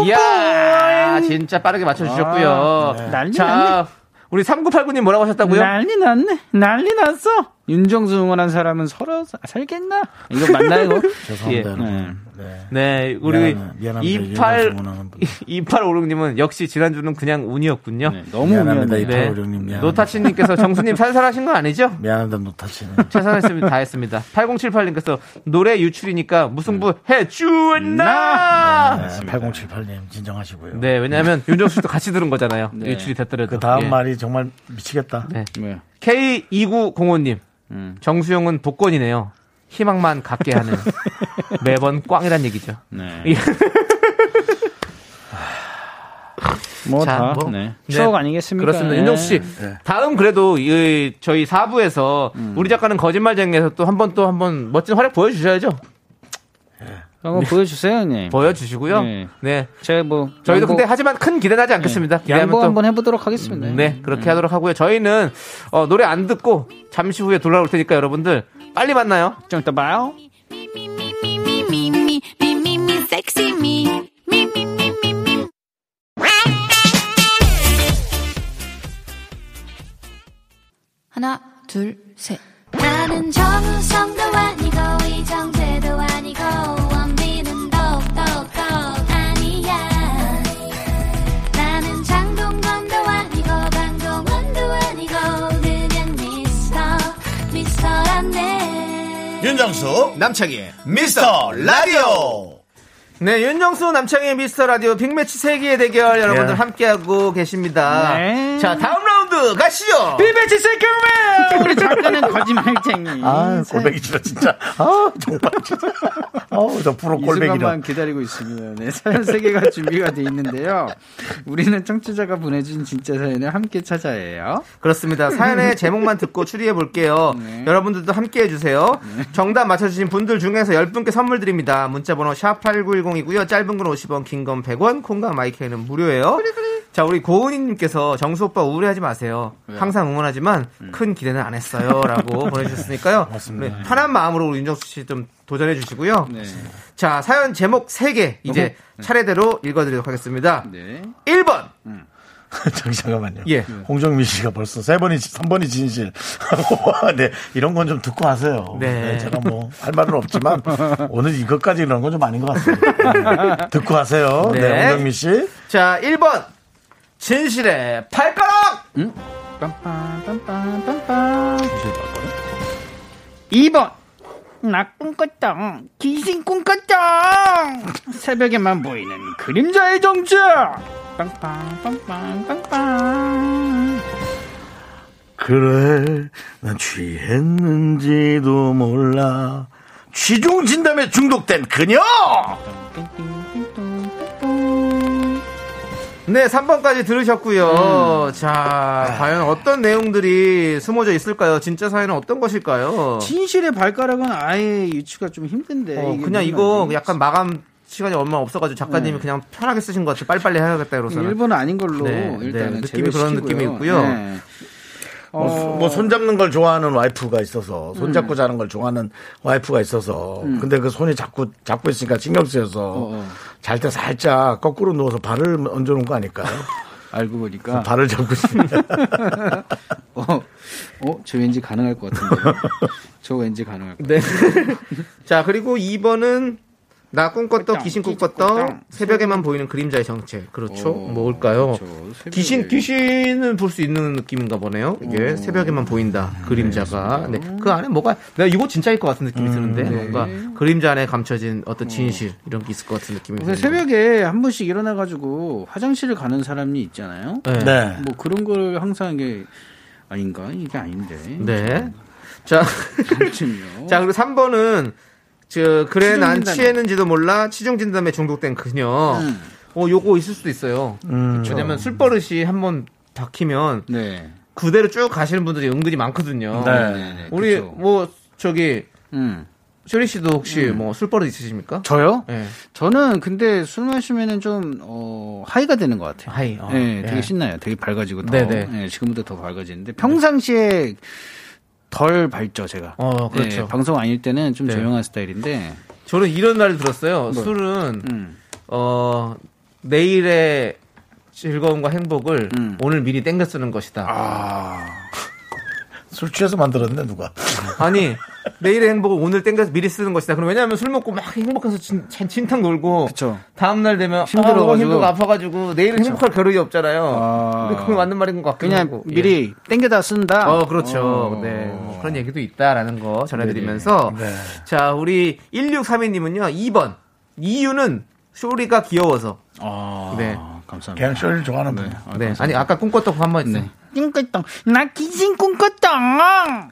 이야, 진짜 빠르게 맞춰주셨고요. 네. 난리 자, 났네. 우리 3989님 뭐라고 하셨다고요? 난리 났네. 난리 났어. 윤정수 응원한 사람은 서로 사- 살겠나? 이거 맞나요, 이거? 죄송합니다. 예. 여러분. 네. 네, 우리 미안- 미안합니다. 28, 윤정수 응원하는 분. 2856님은 역시 지난주는 그냥 운이었군요. 네, 너무 미안합니다. 미안해. 이- 2856님 미안합니다. 노타치님께서 정수님 살살하신 거 아니죠? 미안합니다. 노타치는. 최선했습니다. 다 했습니다. 8078님께서 노래 유출이니까 무승부 해주나! 네, 8078님 진정하시고요. 네, 왜냐하면 윤정수 씨도 같이 들은 거잖아요. 네. 유출이 됐더라도. 그 다음 예. 말이 정말 미치겠다. 네. 네. K2905님. 음. 정수영은 복권이네요. 희망만 갖게 하는. 매번 꽝이란 얘기죠. 네. 예. 뭐 자, 다, 뭐. 네. 네. 추억 아니겠습니까? 그렇습니다. 네. 윤정수 씨. 다음 그래도 이 저희 4부에서 음. 우리 작가는 거짓말쟁이에서 또 한 번 또 한 번 멋진 활약 보여주셔야죠. 한번 보여주세요, 형님. 보여주시고요. 네. 네. 제가 뭐 저희도 양보, 근데 하지만 큰 기대는 하지 않겠습니다. 기대하면 양보 또 한번 해보도록 하겠습니다. 네, 그렇게 하도록 하고요. 저희는 어, 노래 안 듣고 잠시 후에 돌아올 테니까 여러분들 빨리 만나요. 걱정 또 봐요. 하나, 둘, 셋. 나는 정우성도 아니고, 이정재도 아니고, 윤정수 남창희의 미스터 라디오. 네, 윤정수 남창희의 미스터 라디오 빅매치 세계의 대결 여러분들 예. 함께하고 계십니다. 네. 자, 다음 라 운드 가시죠. 비베치 세컨맨! 우리 작가는 거짓말쟁이. 아, 꼴배기 싫어, 진짜. 아, 정말 진짜. 아우, 저 프로 이 꼴배기라. 순간만 기다리고 있습니다. 네, 사연 세 개가 준비가 돼 있는데요. 우리는 청취자가 보내준 진짜 사연을 함께 찾아해요. 그렇습니다. 사연의 제목만 듣고 추리해 볼게요. 네. 여러분들도 함께 해주세요. 정답 맞춰주신 분들 중에서 10분께 선물 드립니다. 문자번호 샵8910이고요. 짧은 건 50원, 긴 건 100원, 콩과 마이크는 무료예요. 자, 우리 고은희님께서 정수 오빠 우울해하지 마세요. 항상 응원하지만 큰 기대는 안 했어요. 라고 보내주셨으니까요. 맞습니다. 우리 편한 마음으로 우리 윤정수 씨 좀 도전해 주시고요. 네. 자, 사연 제목 3개 이제 차례대로 읽어드리도록 하겠습니다. 네. 1번. 저기 잠깐만요. 예. 홍정민 씨가 벌써 세 번이, 3번이 진실. 와, 네. 이런 건 좀 듣고 하세요. 네. 제가 뭐, 할 말은 없지만, 오늘 이것까지 이런 건 좀 아닌 것 같습니다. 네. 듣고 하세요. 네. 네. 홍정민 씨. 자, 1번. 진실의 발가락! 2번. 나 꿈꿨다. 귀신 꿈꿨다. 새벽에만 보이는 그림자의 정자. 빵빵빵빵빵빵. 그래, 난 취했는지도 몰라. 취중 진담에 중독된 그녀. 네, 3번까지 들으셨고요. 자, 과연 어떤 내용들이 숨어져 있을까요? 진짜 사연은 어떤 것일까요? 진실의 발가락은 아예 유추가 좀 힘든데. 어, 그냥 이거. 약간 마감 시간이 얼마 없어가지고 작가님이 그냥 편하게 쓰신 것 같아요. 빨리빨리 해야겠다 이러서는. 일본은 아닌 걸로 네, 일단은 네, 느낌이 그런. 느낌이 있고요. 네. 뭐, 뭐 손 잡는 걸 좋아하는 와이프가 있어서 손 잡고 자는 걸 좋아하는 와이프가 있어서 근데 그 손이 자꾸 잡고 있으니까 신경 쓰여서 잘때 살짝 거꾸로 누워서 발을 얹어놓은 거 아닐까요? 알고 보니까 발을 잡고 있습니다. 어, 어, 저 왠지 가능할 것 같은데. 저 왠지 가능할 것 네. 자, 그리고 2번은 나 꿈꿨던 귀신 꿈꿨던 새벽에만 보이는 그림자의 정체. 그렇죠. 어, 뭘까요? 그렇죠. 새벽에. 귀신 귀신은 볼 수 있는 느낌인가 보네요. 이게 새벽에만 보인다. 그림자가. 네. 그 안에 뭐가 내가 이거 진짜일 것 같은 느낌이 드는데 뭔가 그림자 안에 감춰진 어떤 진실 이런 게 있을 것 같은 느낌이. 드네요. 새벽에 한 번씩 일어나 가지고 화장실을 가는 사람이 있잖아요. 네. 네. 뭐 그런 걸 항상 이게 아닌가? 이게 아닌데. 네. 자, 아무튼요. 자 그리고 3번은 저 그래 난 치중진담. 취했는지도 몰라 치중 진담에 중독된 그녀. 음. 어 요거 있을 수도 있어요. 왜냐면 술버릇이 한번 박히면 네. 그대로 쭉 가시는 분들이 은근히 많거든요. 네. 네, 우리 그쵸. 뭐 저기 음. 쇼리 씨도 혹시 뭐 술버릇 있으십니까? 저요? 네. 저는 근데 술 마시면은 좀, 어, high가 되는 것 같아요. high. 어, 네, 예. 되게 신나요. 되게 밝아지고 더. 네네. 네, 지금보다 더 밝아지는데 평상시에 덜 밝죠, 제가. 어, 그렇죠. 네, 방송 아닐 때는 좀 네. 조용한 스타일인데. 저는 이런 말을 들었어요. 술은 음. 어 내일의 즐거움과 행복을 음. 오늘 미리 땡겨 쓰는 것이다. 술 취해서 만들었네 누가. 아니 내일의 행복을 오늘 땡겨서 미리 쓰는 것이다. 그럼 왜냐하면 술 먹고 막 행복해서 진, 진- 진탕 놀고 그쵸. 다음 날 되면 힘들어가지고. 아, 너무 힘들고 아파가지고 내일은 행복할 겨를이 없잖아요. 아. 근데 그건 맞는 말인 것 같긴 그냥 하고. 예. 미리 땡겨다 쓴다? 어 그렇죠. 어. 네뭐 그런 얘기도 있다라는 거 전해드리면서 네. 자 우리 1632님은요 2번 이유는 쇼리가 귀여워서 아, 네. 감사합니다. 그냥 쇼를 좋아하는 분. 아, 네 아니 아까 꿈꿨던 거 한번 했어요. 꿈꿨다. 나 기신 꿈꿨다.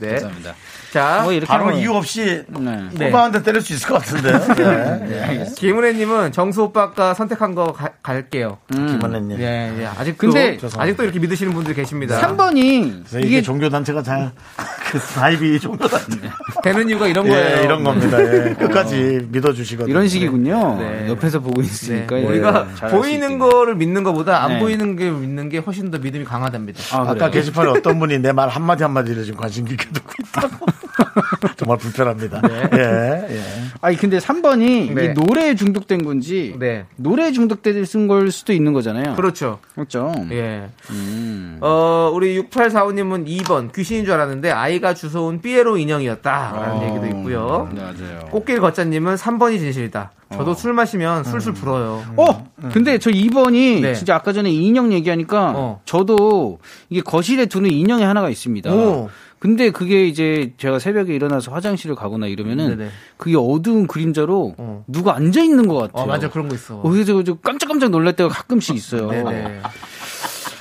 네. 감사합니다. 자 뭐 이렇게 바로 하면- 이유 없이 네. 네. 오빠한테 때릴 수 있을 것 같은데요. 네. 네. 김은혜님은 정수 오빠가 선택한 거 가- 갈게요. 김원래님. 예, 예. 아직도 근데- 아직도 이렇게 믿으시는 분들이 계십니다. 3번이 그래서 이게 이게 종교 단체가 잘 그 사입이 종교 단체. 되는 이유가 이런 거예요. 예, 이런 겁니다. 예. 끝까지 믿어주시거든요. 이런 식이군요. 네. 옆에서 보고 네. 있으니까 예, 우리가 잘알수 보이는 있겠네요. 거를 믿는 것보다 안 네. 보이는 게 믿는 게 훨씬 더 믿음이 강하답니다. 아, 아까 그래요? 게시판에 어떤 분이 내 말 한마디 한마디를 지금 관심 깊게 듣고 있다고. 정말 불편합니다. 예, 예. 아니 근데 3번이 네. 이게 노래에 중독된 건지 네. 노래에 중독된 걸 수도 있는 거잖아요. 그렇죠. 그렇죠. 예. 음. 어, 우리 6845님은 2번 귀신인 줄 알았는데 아이가 주워온 삐에로 인형이었다라는 얘기도 있고요. 맞아요. 꽃길 걷자님은 3번이 진실이다. 저도 술 마시면 술술 불어요. 어, 근데 저 2번이 네. 진짜 아까 전에 인형 얘기하니까 어. 저도 이게 거실에 두는 인형이 하나가 있습니다. 오. 근데 그게 이제 제가 새벽에 일어나서 화장실을 가거나 이러면은 네네. 그게 어두운 그림자로 어. 누가 앉아 있는 것 같아요. 어, 맞아. 그런 거 있어. 어, 그래서 저 깜짝깜짝 놀랄 때가 가끔씩 있어요. 네네.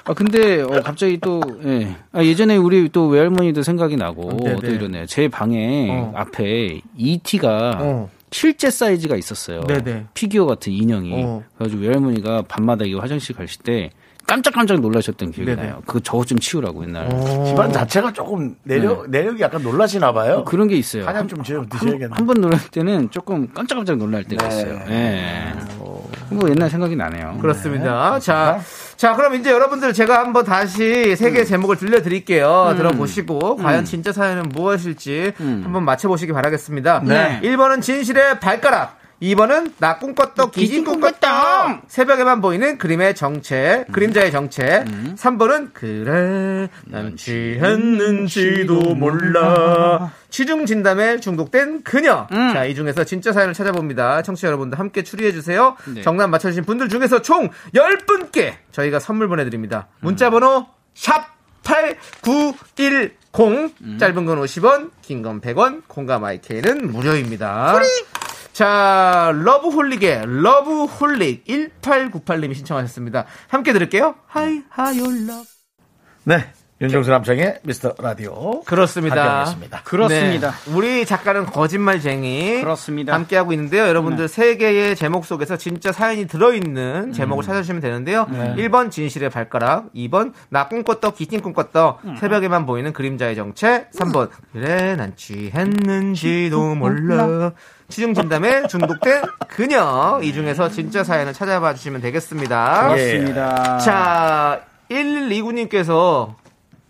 아 근데 어, 갑자기 또 예. 아, 예전에 우리 또 외할머니도 생각이 나고 네네. 또 이러네요. 제 방에 어. 앞에 ET가 어. 실제 사이즈가 있었어요. 네네. 피규어 같은 인형이. 어. 그래가지고 외할머니가 밤마다 이 화장실 가실 때 깜짝깜짝 놀라셨던 기억이 네네. 나요. 그거 저것 좀 치우라고 옛날에. 집안 자체가 조금 내력, 내력이 약간 놀라시나 봐요. 그런 게 있어요. 한약 좀 지어 드셔야겠네. 한번 놀랄 때는 조금 깜짝깜짝 놀랄 때가 있어요. 예. 뭐 옛날 생각이 나네요. 그렇습니다. 자, 자, 그럼 이제 여러분들 제가 한번 다시 세 개의 제목을 들려드릴게요. 들어보시고, 과연 진짜 사연은 무엇일지 한번 맞춰보시기 바라겠습니다. 네. 1번은 진실의 발가락. 2번은 나 꿈꿨던 기진 꿈꿨던 새벽에만 보이는 그림의 정체 그림자의 정체. 3번은 그래 난 취했는지도 몰라. 취중 진담에 중독된 그녀. 자, 이 중에서 진짜 사연을 찾아봅니다. 청취자 여러분들 함께 추리해주세요. 정답 맞춰주신 분들 중에서 총 10분께 저희가 선물 보내드립니다. 문자번호 샵 8910 짧은 건 50원 긴 건 100원. 콩과 마이케이는 무료입니다 자, 러브홀릭의 러브홀릭 1898님이 신청하셨습니다. 함께 들을게요. 하이 하요 러브. 네. 윤정수 남창의 미스터 라디오. 그렇습니다. 함께하겠습니다. 그렇습니다. 네, 우리 작가는 거짓말쟁이. 그렇습니다. 함께하고 있는데요. 여러분들 세 개의 제목 속에서 진짜 사연이 들어있는 제목을 찾아주시면 되는데요. 1번 진실의 발가락, 2번 나 꿈꿨다 기팅 꿈꿨다 새벽에만 보이는 그림자의 정체, 3번 그래 난 취했는지도 몰라. 취중 진담에 중독된 그녀 이 중에서 진짜 사연을 찾아봐 주시면 되겠습니다. 그렇습니다. 자, 1129님께서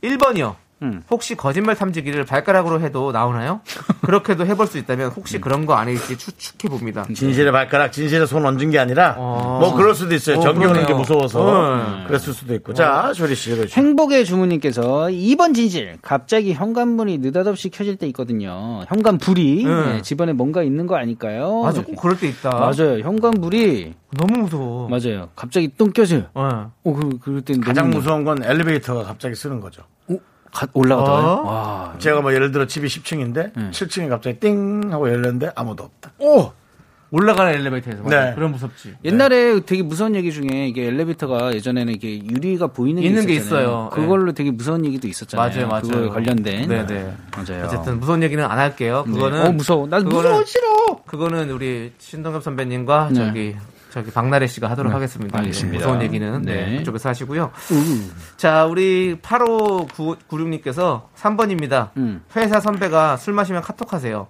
1번이요. 음. 혹시 거짓말 탐지기를 발가락으로 해도 나오나요? 그렇게도 해볼 수 있다면 혹시 그런 거 아닐지 추측해 봅니다. 진실의 발가락, 진실의 손 얹은 게 아니라 어. 뭐 그럴 수도 있어요. 어, 전기 오는 게. 무서워서 네. 그랬을 수도 있고. 자, 쇼리 씨 읽어주시죠. 행복의 주무님께서 2번 진실. 갑자기 현관문이 느닷없이 켜질 때 있거든요. 현관불이 네. 네, 집안에 뭔가 있는 거 아닐까요? 맞아. 꼭 그럴 때 있다. 맞아요. 현관불이 너무 무서워. 맞아요. 갑자기 똥 껴져요. 어. 오, 그, 그럴 땐 가장 무서운 건 엘리베이터가 갑자기 쓰는 거죠. 가- 올라가다가요. 어? 와. 제가 뭐 예를 들어 집이 10층인데 7층에 갑자기 띵 하고 열렸는데 아무도 없다. 오! 올라가는 엘리베이터에서. 네. 그럼 무섭지. 옛날에 되게 무서운 얘기 중에 이게 엘리베이터가 예전에는 이게 유리가 보이는 게 있는 게. 있어요. 그걸로 되게 무서운 얘기도 있었잖아요. 맞아요, 맞아요. 그거에 관련된. 네 네. 맞아요. 어쨌든 무서운 얘기는 안 할게요. 그거는. 어, 무서워. 난 그거는- 무서워, 싫어! 그거는 우리 신동엽 선배님과 네. 저기 저기 박나래 씨가 하도록 하겠습니다. 알겠습니다. 예, 무서운 얘기는 네, 네. 그쪽에서 하시고요. 자, 우리 8596님께서 3번입니다. 음. 회사 선배가 술 마시면 카톡 하세요.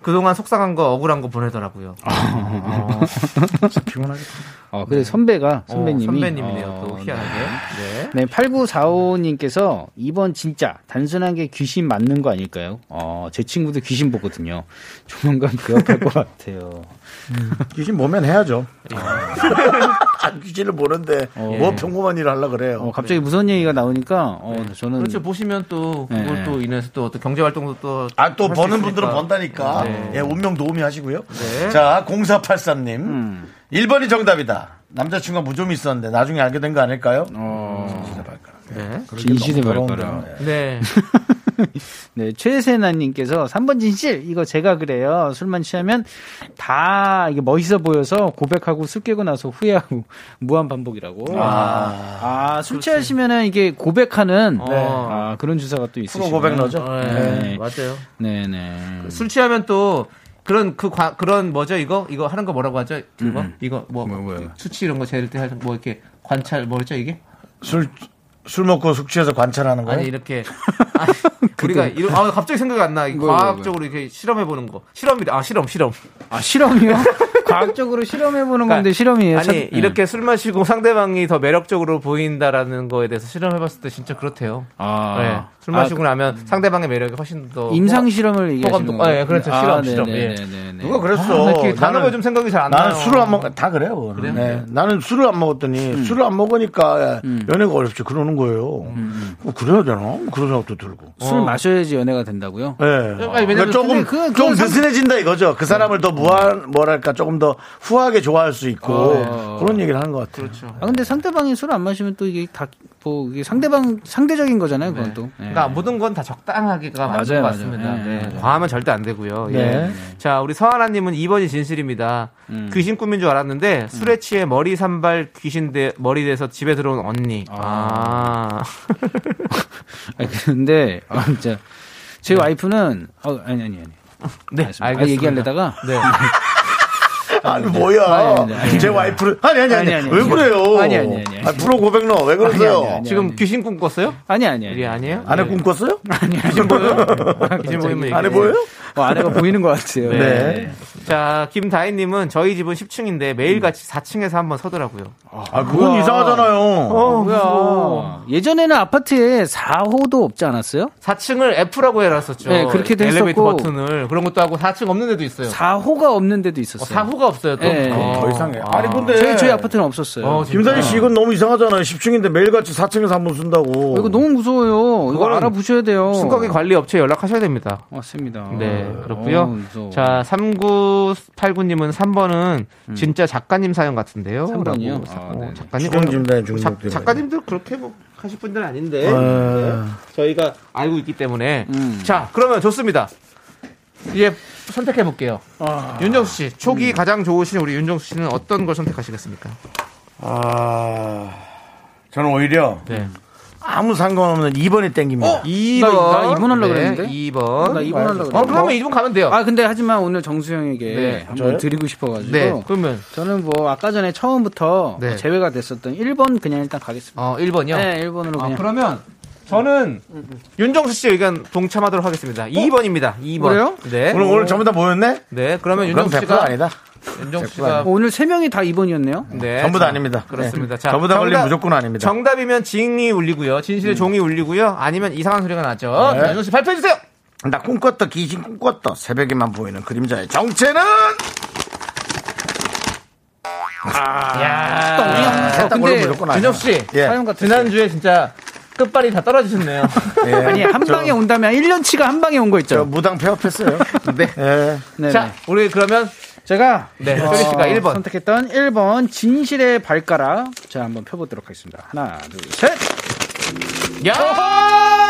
그동안 속상한 거 억울한 거 보내더라고요. 어, 피곤하겠다. 어, 그래, 선배가, 어, 선배님이. 선배님이네요. 어, 또 희한하게. 네. 네, 8945님께서 이번 진짜 단순한 게 귀신 맞는 거 아닐까요? 어, 제 친구도 귀신 보거든요. 조만간 개업할 것 같아요. 귀신 보면 해야죠. 귀신을 보는데 뭐 평범한 일을 하려 그래요. 어, 갑자기 무서운 얘기가 나오니까, 어, 저는. 그렇죠. 보시면 또 네. 그것도 인해서 또 어떤 경제 활동도 또 아, 또 할수 버는. 분들은 번다니까. 네. 예, 운명 도우미 하시고요. 네. 자, 0483님. 음. 1번이 정답이다. 남자친구가 무좀이 있었는데 나중에 알게 된 거 아닐까요? 어. 네. 진실의 너무 발가락. 더러운데. 예. 네. 네, 최세나님께서 3번 진실, 이거 제가 그래요. 술만 취하면 다 이게 멋있어 보여서 고백하고 술 깨고 나서 후회하고 무한 반복이라고. 아, 술 취하시면은 이게 고백하는 네. 아, 그런 주사가 또 있으시고. 프로 고백 넣죠? 네. 네. 맞아요. 네 네. 술 취하면 또 그런 그 과- 그런 뭐죠 이거 이거 하는 거 뭐라고 하죠 이거 이거 뭐, 수치 이런 거 재를 때할뭐 이렇게 관찰 뭐였죠 이게 술, 술 먹고 숙취해서 관찰하는 거예요? 아니 이렇게 아니, 우리가 이런 아 갑자기 생각이 안 나. 이 과학적으로 이렇게 실험해 보는 거. 실험이다. 아 실험 실험. 아, 실험이요? 과학적으로 실험해 보는 건데 실험이에요. 그러니까 아니 참- 네. 이렇게 술 마시고 상대방이 더 매력적으로 보인다라는 거에 대해서 실험해 봤을 때 진짜 그렇대요. 아. 네. 술 아, 마시고 나면 상대방의 매력이 훨씬 더 임상 실험을 얘기하시는 거예요? 예, 그렇죠. 실험, 실험. 예. 네네네. 누가 그랬어. 아, 나 이렇게 나는- 단어가 좀 생각이 잘 안 나요. 나는 술을 안 먹, 다 그래요. 그거는. 네. 나는 술을 안 먹었더니 음. 술을 안 먹으니까 연애가 어렵지 그러는 거예요. 음, 뭐 그래야 되나? 그런 생각도 들고. 술 마셔야지 연애가 된다고요? 네. 아니, 왜냐면 그러니까 조금 그- 좀 느슨해진다 이거죠. 그 사람을 더 무한 뭐랄까 조금 더 후하게 좋아할 수 있고 어. 그런 얘기를 하는 것 같아요. 그렇죠. 아 근데 상대방이 술 안 마시면 또 이게 다 뭐 상대방 상대적인 거잖아요, 그건 또. 네. 그러니까 모든 건 다 적당하게가 맞는 것 같습니다. 네, 네. 네. 과하면 절대 안 되고요. 예. 네. 자, 우리 서하나님은 2번이 진실입니다. 음. 귀신 꿈인 줄 알았는데 술에 취해 머리 산발 귀신 대, 머리 돼서 집에 들어온 언니. 아. 아니, 근데 아 진짜 제 와이프는 어, 아니 아니 아니. 네, 알겠습니다. 알겠습니다. 아, 얘기하려다가 네. 아니 뭐야? 아니, 아니, 아니. 제 와이프를 아니 아니 아니, 아니, 아니, 왜 아니. 그래요? 아니, 아니, 아니, 아니. 아, 프로 고백너 왜 그러세요? 아니, 아니, 지금 귀신 꿈 꿨어요? 아니 아니 아니. 아니에요? 아내 네. 꿈 꿨어요? 귀신 보여요? 귀신 보이면 아내. 보여요? 어, 아내가 보이는 것 같아요. 네. 자, 김다희님은 저희 집은 10층인데 매일같이 4층에서 한번 서더라고요. 아 그건 이상하잖아요. 어, 뭐야. 예전에는 아파트에 4호도 없지 않았어요? 4층을 F라고 해놨었죠. 네, 그렇게도 엘리베이터 했었고. 버튼을. 그런 것도 하고 4층 없는 데도 있어요. 4호가 없는 데도 어, 있었어요. 4호가 없어요, 또. 네. 어. 더 이상해. 아 니 근데 저희 저희 아파트는 없었어요. 어. 김다희 씨 이건 너무 이상하잖아요. 10층인데 매일같이 4층에서 한 번 쓴다고. 이거 너무 무서워요. 이거 알아보셔야 돼요. 승강기 관리 업체 에 연락하셔야 됩니다. 맞습니다. 네, 그렇고요. 어. 자, 3989님은 3번은 진짜 작가님 사연 같은데요. 삼 번이요? 라고. 아, 어, 네. 작가님. 추정진단에 어, 작, 중독되네. 작가님들 그렇게 뭐 하실 분들은 아닌데. 어. 네. 저희가 알고 있기 때문에. 음. 자, 그러면 좋습니다. 이제 선택해 볼게요. 아. 윤정수 씨, 음. 촉이 가장 좋으신 우리 윤정수 씨는 어떤 걸 선택하시겠습니까? 아 저는 오히려 네. 아무 상관없는 2번이 땡깁니다. 2번. 나- 나 이번 하려고 네, 그랬는데? 2번. 나 이번 하려고 어, 그랬는데. 그러면 2번 가면 돼요. 아 근데 하지만 오늘 정수영에게 네. 한번 저요? 드리고 싶어가지고 네. 그러면 저는 뭐 아까 전에 처음부터 네. 제외가 됐었던 1번 그냥 일단 가겠습니다. 어, 1번이요? 네, 1번으로 아, 그냥. 그러면 저는 윤정수 씨 의견 동참하도록 하겠습니다. 2번입니다. 2번. 그래요? 네. 오늘 오늘 전부 다 모였네? 네. 그러면 그럼 윤정수 100% 씨가 아니다. 윤정수 100% 씨가. 오늘 세 명이 다 2번이었네요. 네. 전부 다 자, 아닙니다. 그렇습니다. 네. 자, 저보다 걸리면 정답- 무조건 아닙니다. 정답이면 징이 울리고요. 진실의 종이 울리고요. 아니면 이상한 소리가 나죠. 네. 자, 윤정수 씨 발표해 주세요. 나 꿈꿨다 귀신 꿈꿨다 새벽에만 보이는 그림자의 정체는 야. 딱 근데 걸리면 무조건 아니야. 윤정수 씨. 예. 사연 같은 지난주에 진짜 끝발이 다 떨어지셨네요. 예. 아니 한 저- 방에 온다면 1년치가 한 방에 온거저 있죠. 무당 폐업했어요. 네. 예. 네. 자, 우리 그러면 제가 네, 효리 씨가 1번. 선택했던 1번 진실의 발가락 자 한번 펴보도록 하겠습니다. 하나 둘 셋. 야!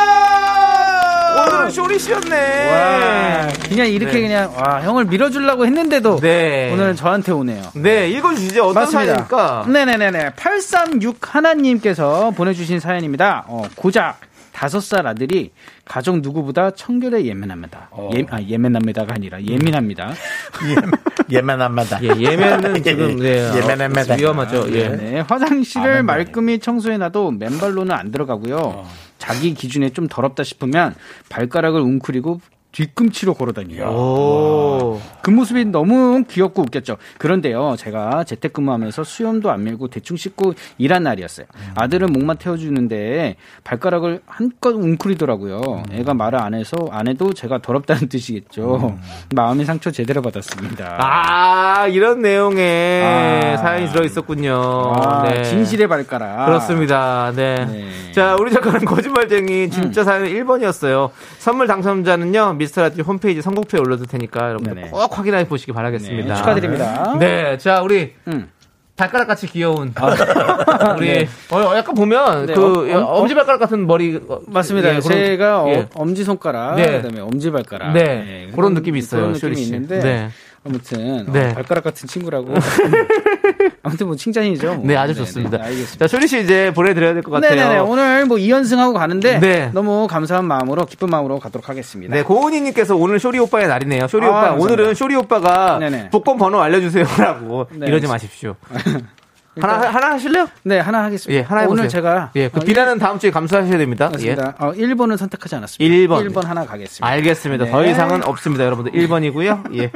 오늘은 쇼리 씨였네. 와, 그냥 이렇게 네. 그냥 와 형을 밀어주려고 했는데도 네. 오늘은 저한테 오네요. 네, 읽어주시죠. 어떤 사연입니까? 네네네네. 836 하나님께서 보내주신 사연입니다. 어, 고작 다섯 살 아들이 가족 누구보다 청결에 예민합니다. 예, 아, 예민합니다가 아니라 예민합니다. 예매납니다. 예, 예매는 지금, 네. 어, 예매납니다. 위험하죠. 예. 네, 화장실을 아, 말끔히 청소해놔도 맨발로는 안 들어가고요. 자기 기준에 좀 더럽다 싶으면 발가락을 웅크리고 뒤꿈치로 걸어다녀요. 오. 그 모습이 너무 귀엽고 웃겼죠. 그런데요, 제가 재택근무하면서 수염도 안 밀고 대충 씻고 일한 날이었어요. 아들은 목만 태워주는데 발가락을 한껏 웅크리더라고요. 애가 말을 안 해서 안 해도 제가 더럽다는 뜻이겠죠. 마음의 상처 제대로 받았습니다. 아, 이런 내용의 아. 사연이 들어 있었군요. 아, 네. 진실의 발가락. 그렇습니다. 네. 네. 자, 우리 작가는 거짓말쟁이 진짜 사연 1번이었어요. 선물 당첨자는요, 미스터 라디오 홈페이지 선곡표에 올려둘 테니까 여러분들 네네. 꼭 확인해 보시기 바라겠습니다. 네, 축하드립니다. 네. 자, 우리 음. 발가락 같이 귀여운 우리 어, 약간 보면 네, 그 엄- 엄- 엄지 발가락 같은 머리 어, 맞습니다. 예, 그런- 제가 예. 어, 엄지 손가락, 네. 그다음에 엄지 발가락, 네, 그런 느낌이 있어요, 그런 쇼리 느낌이 씨. 있는데 네. 아무튼 어, 네. 발가락 같은 친구라고. 아무튼 뭐 칭찬이죠. 뭐. 네, 아주 네네, 좋습니다. 알겠습니다. 자, 쇼리 씨 이제 보내드려야 될 것 같아요. 네네네. 오늘 뭐 2연승하고 가는데 네. 너무 감사한 마음으로 기쁜 마음으로 가도록 하겠습니다. 네, 고은희님께서 오늘 쇼리 오빠의 날이네요. 쇼리 아, 오빠, 감사합니다. 오늘은 쇼리 오빠가 네네. 복권 번호 알려주세요라고 네. 이러지 마십시오. 하나, 하나 하실래요? 네, 하나 하겠습니다. 예, 하나 해보세요. 오늘 제가 예, 그 어, 비라는 다음 주에 감수하셔야 됩니다. 일- 예. 맞습니다. 어, 1번은 선택하지 않았습니다. 1번. 1번 하나 가겠습니다. 알겠습니다. 네. 더 이상은 없습니다, 여러분들. 1번이고요. 예.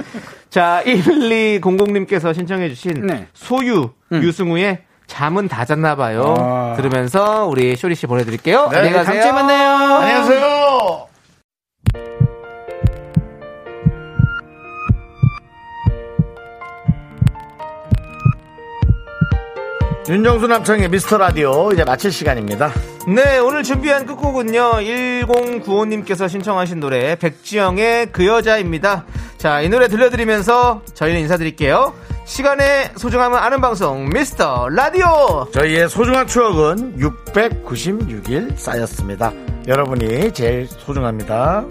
자, 1200님께서 신청해 주신 네. 소유, 유승우의 잠은 다 잤나 봐요. 아. 들으면서 우리 쇼리 씨 보내 드릴게요. 네, 안녕히 가세요. 다음 주에 만나요. 안녕하세요. 윤정수 남창의 미스터 라디오 이제 마칠 시간입니다. 네, 오늘 준비한 끝곡은요, 1095님께서 신청하신 노래, 백지영의 그 여자입니다. 자, 이 노래 들려드리면서 저희는 인사드릴게요. 시간의 소중함을 아는 방송, 미스터 라디오! 저희의 소중한 추억은 696일 쌓였습니다. 여러분이 제일 소중합니다.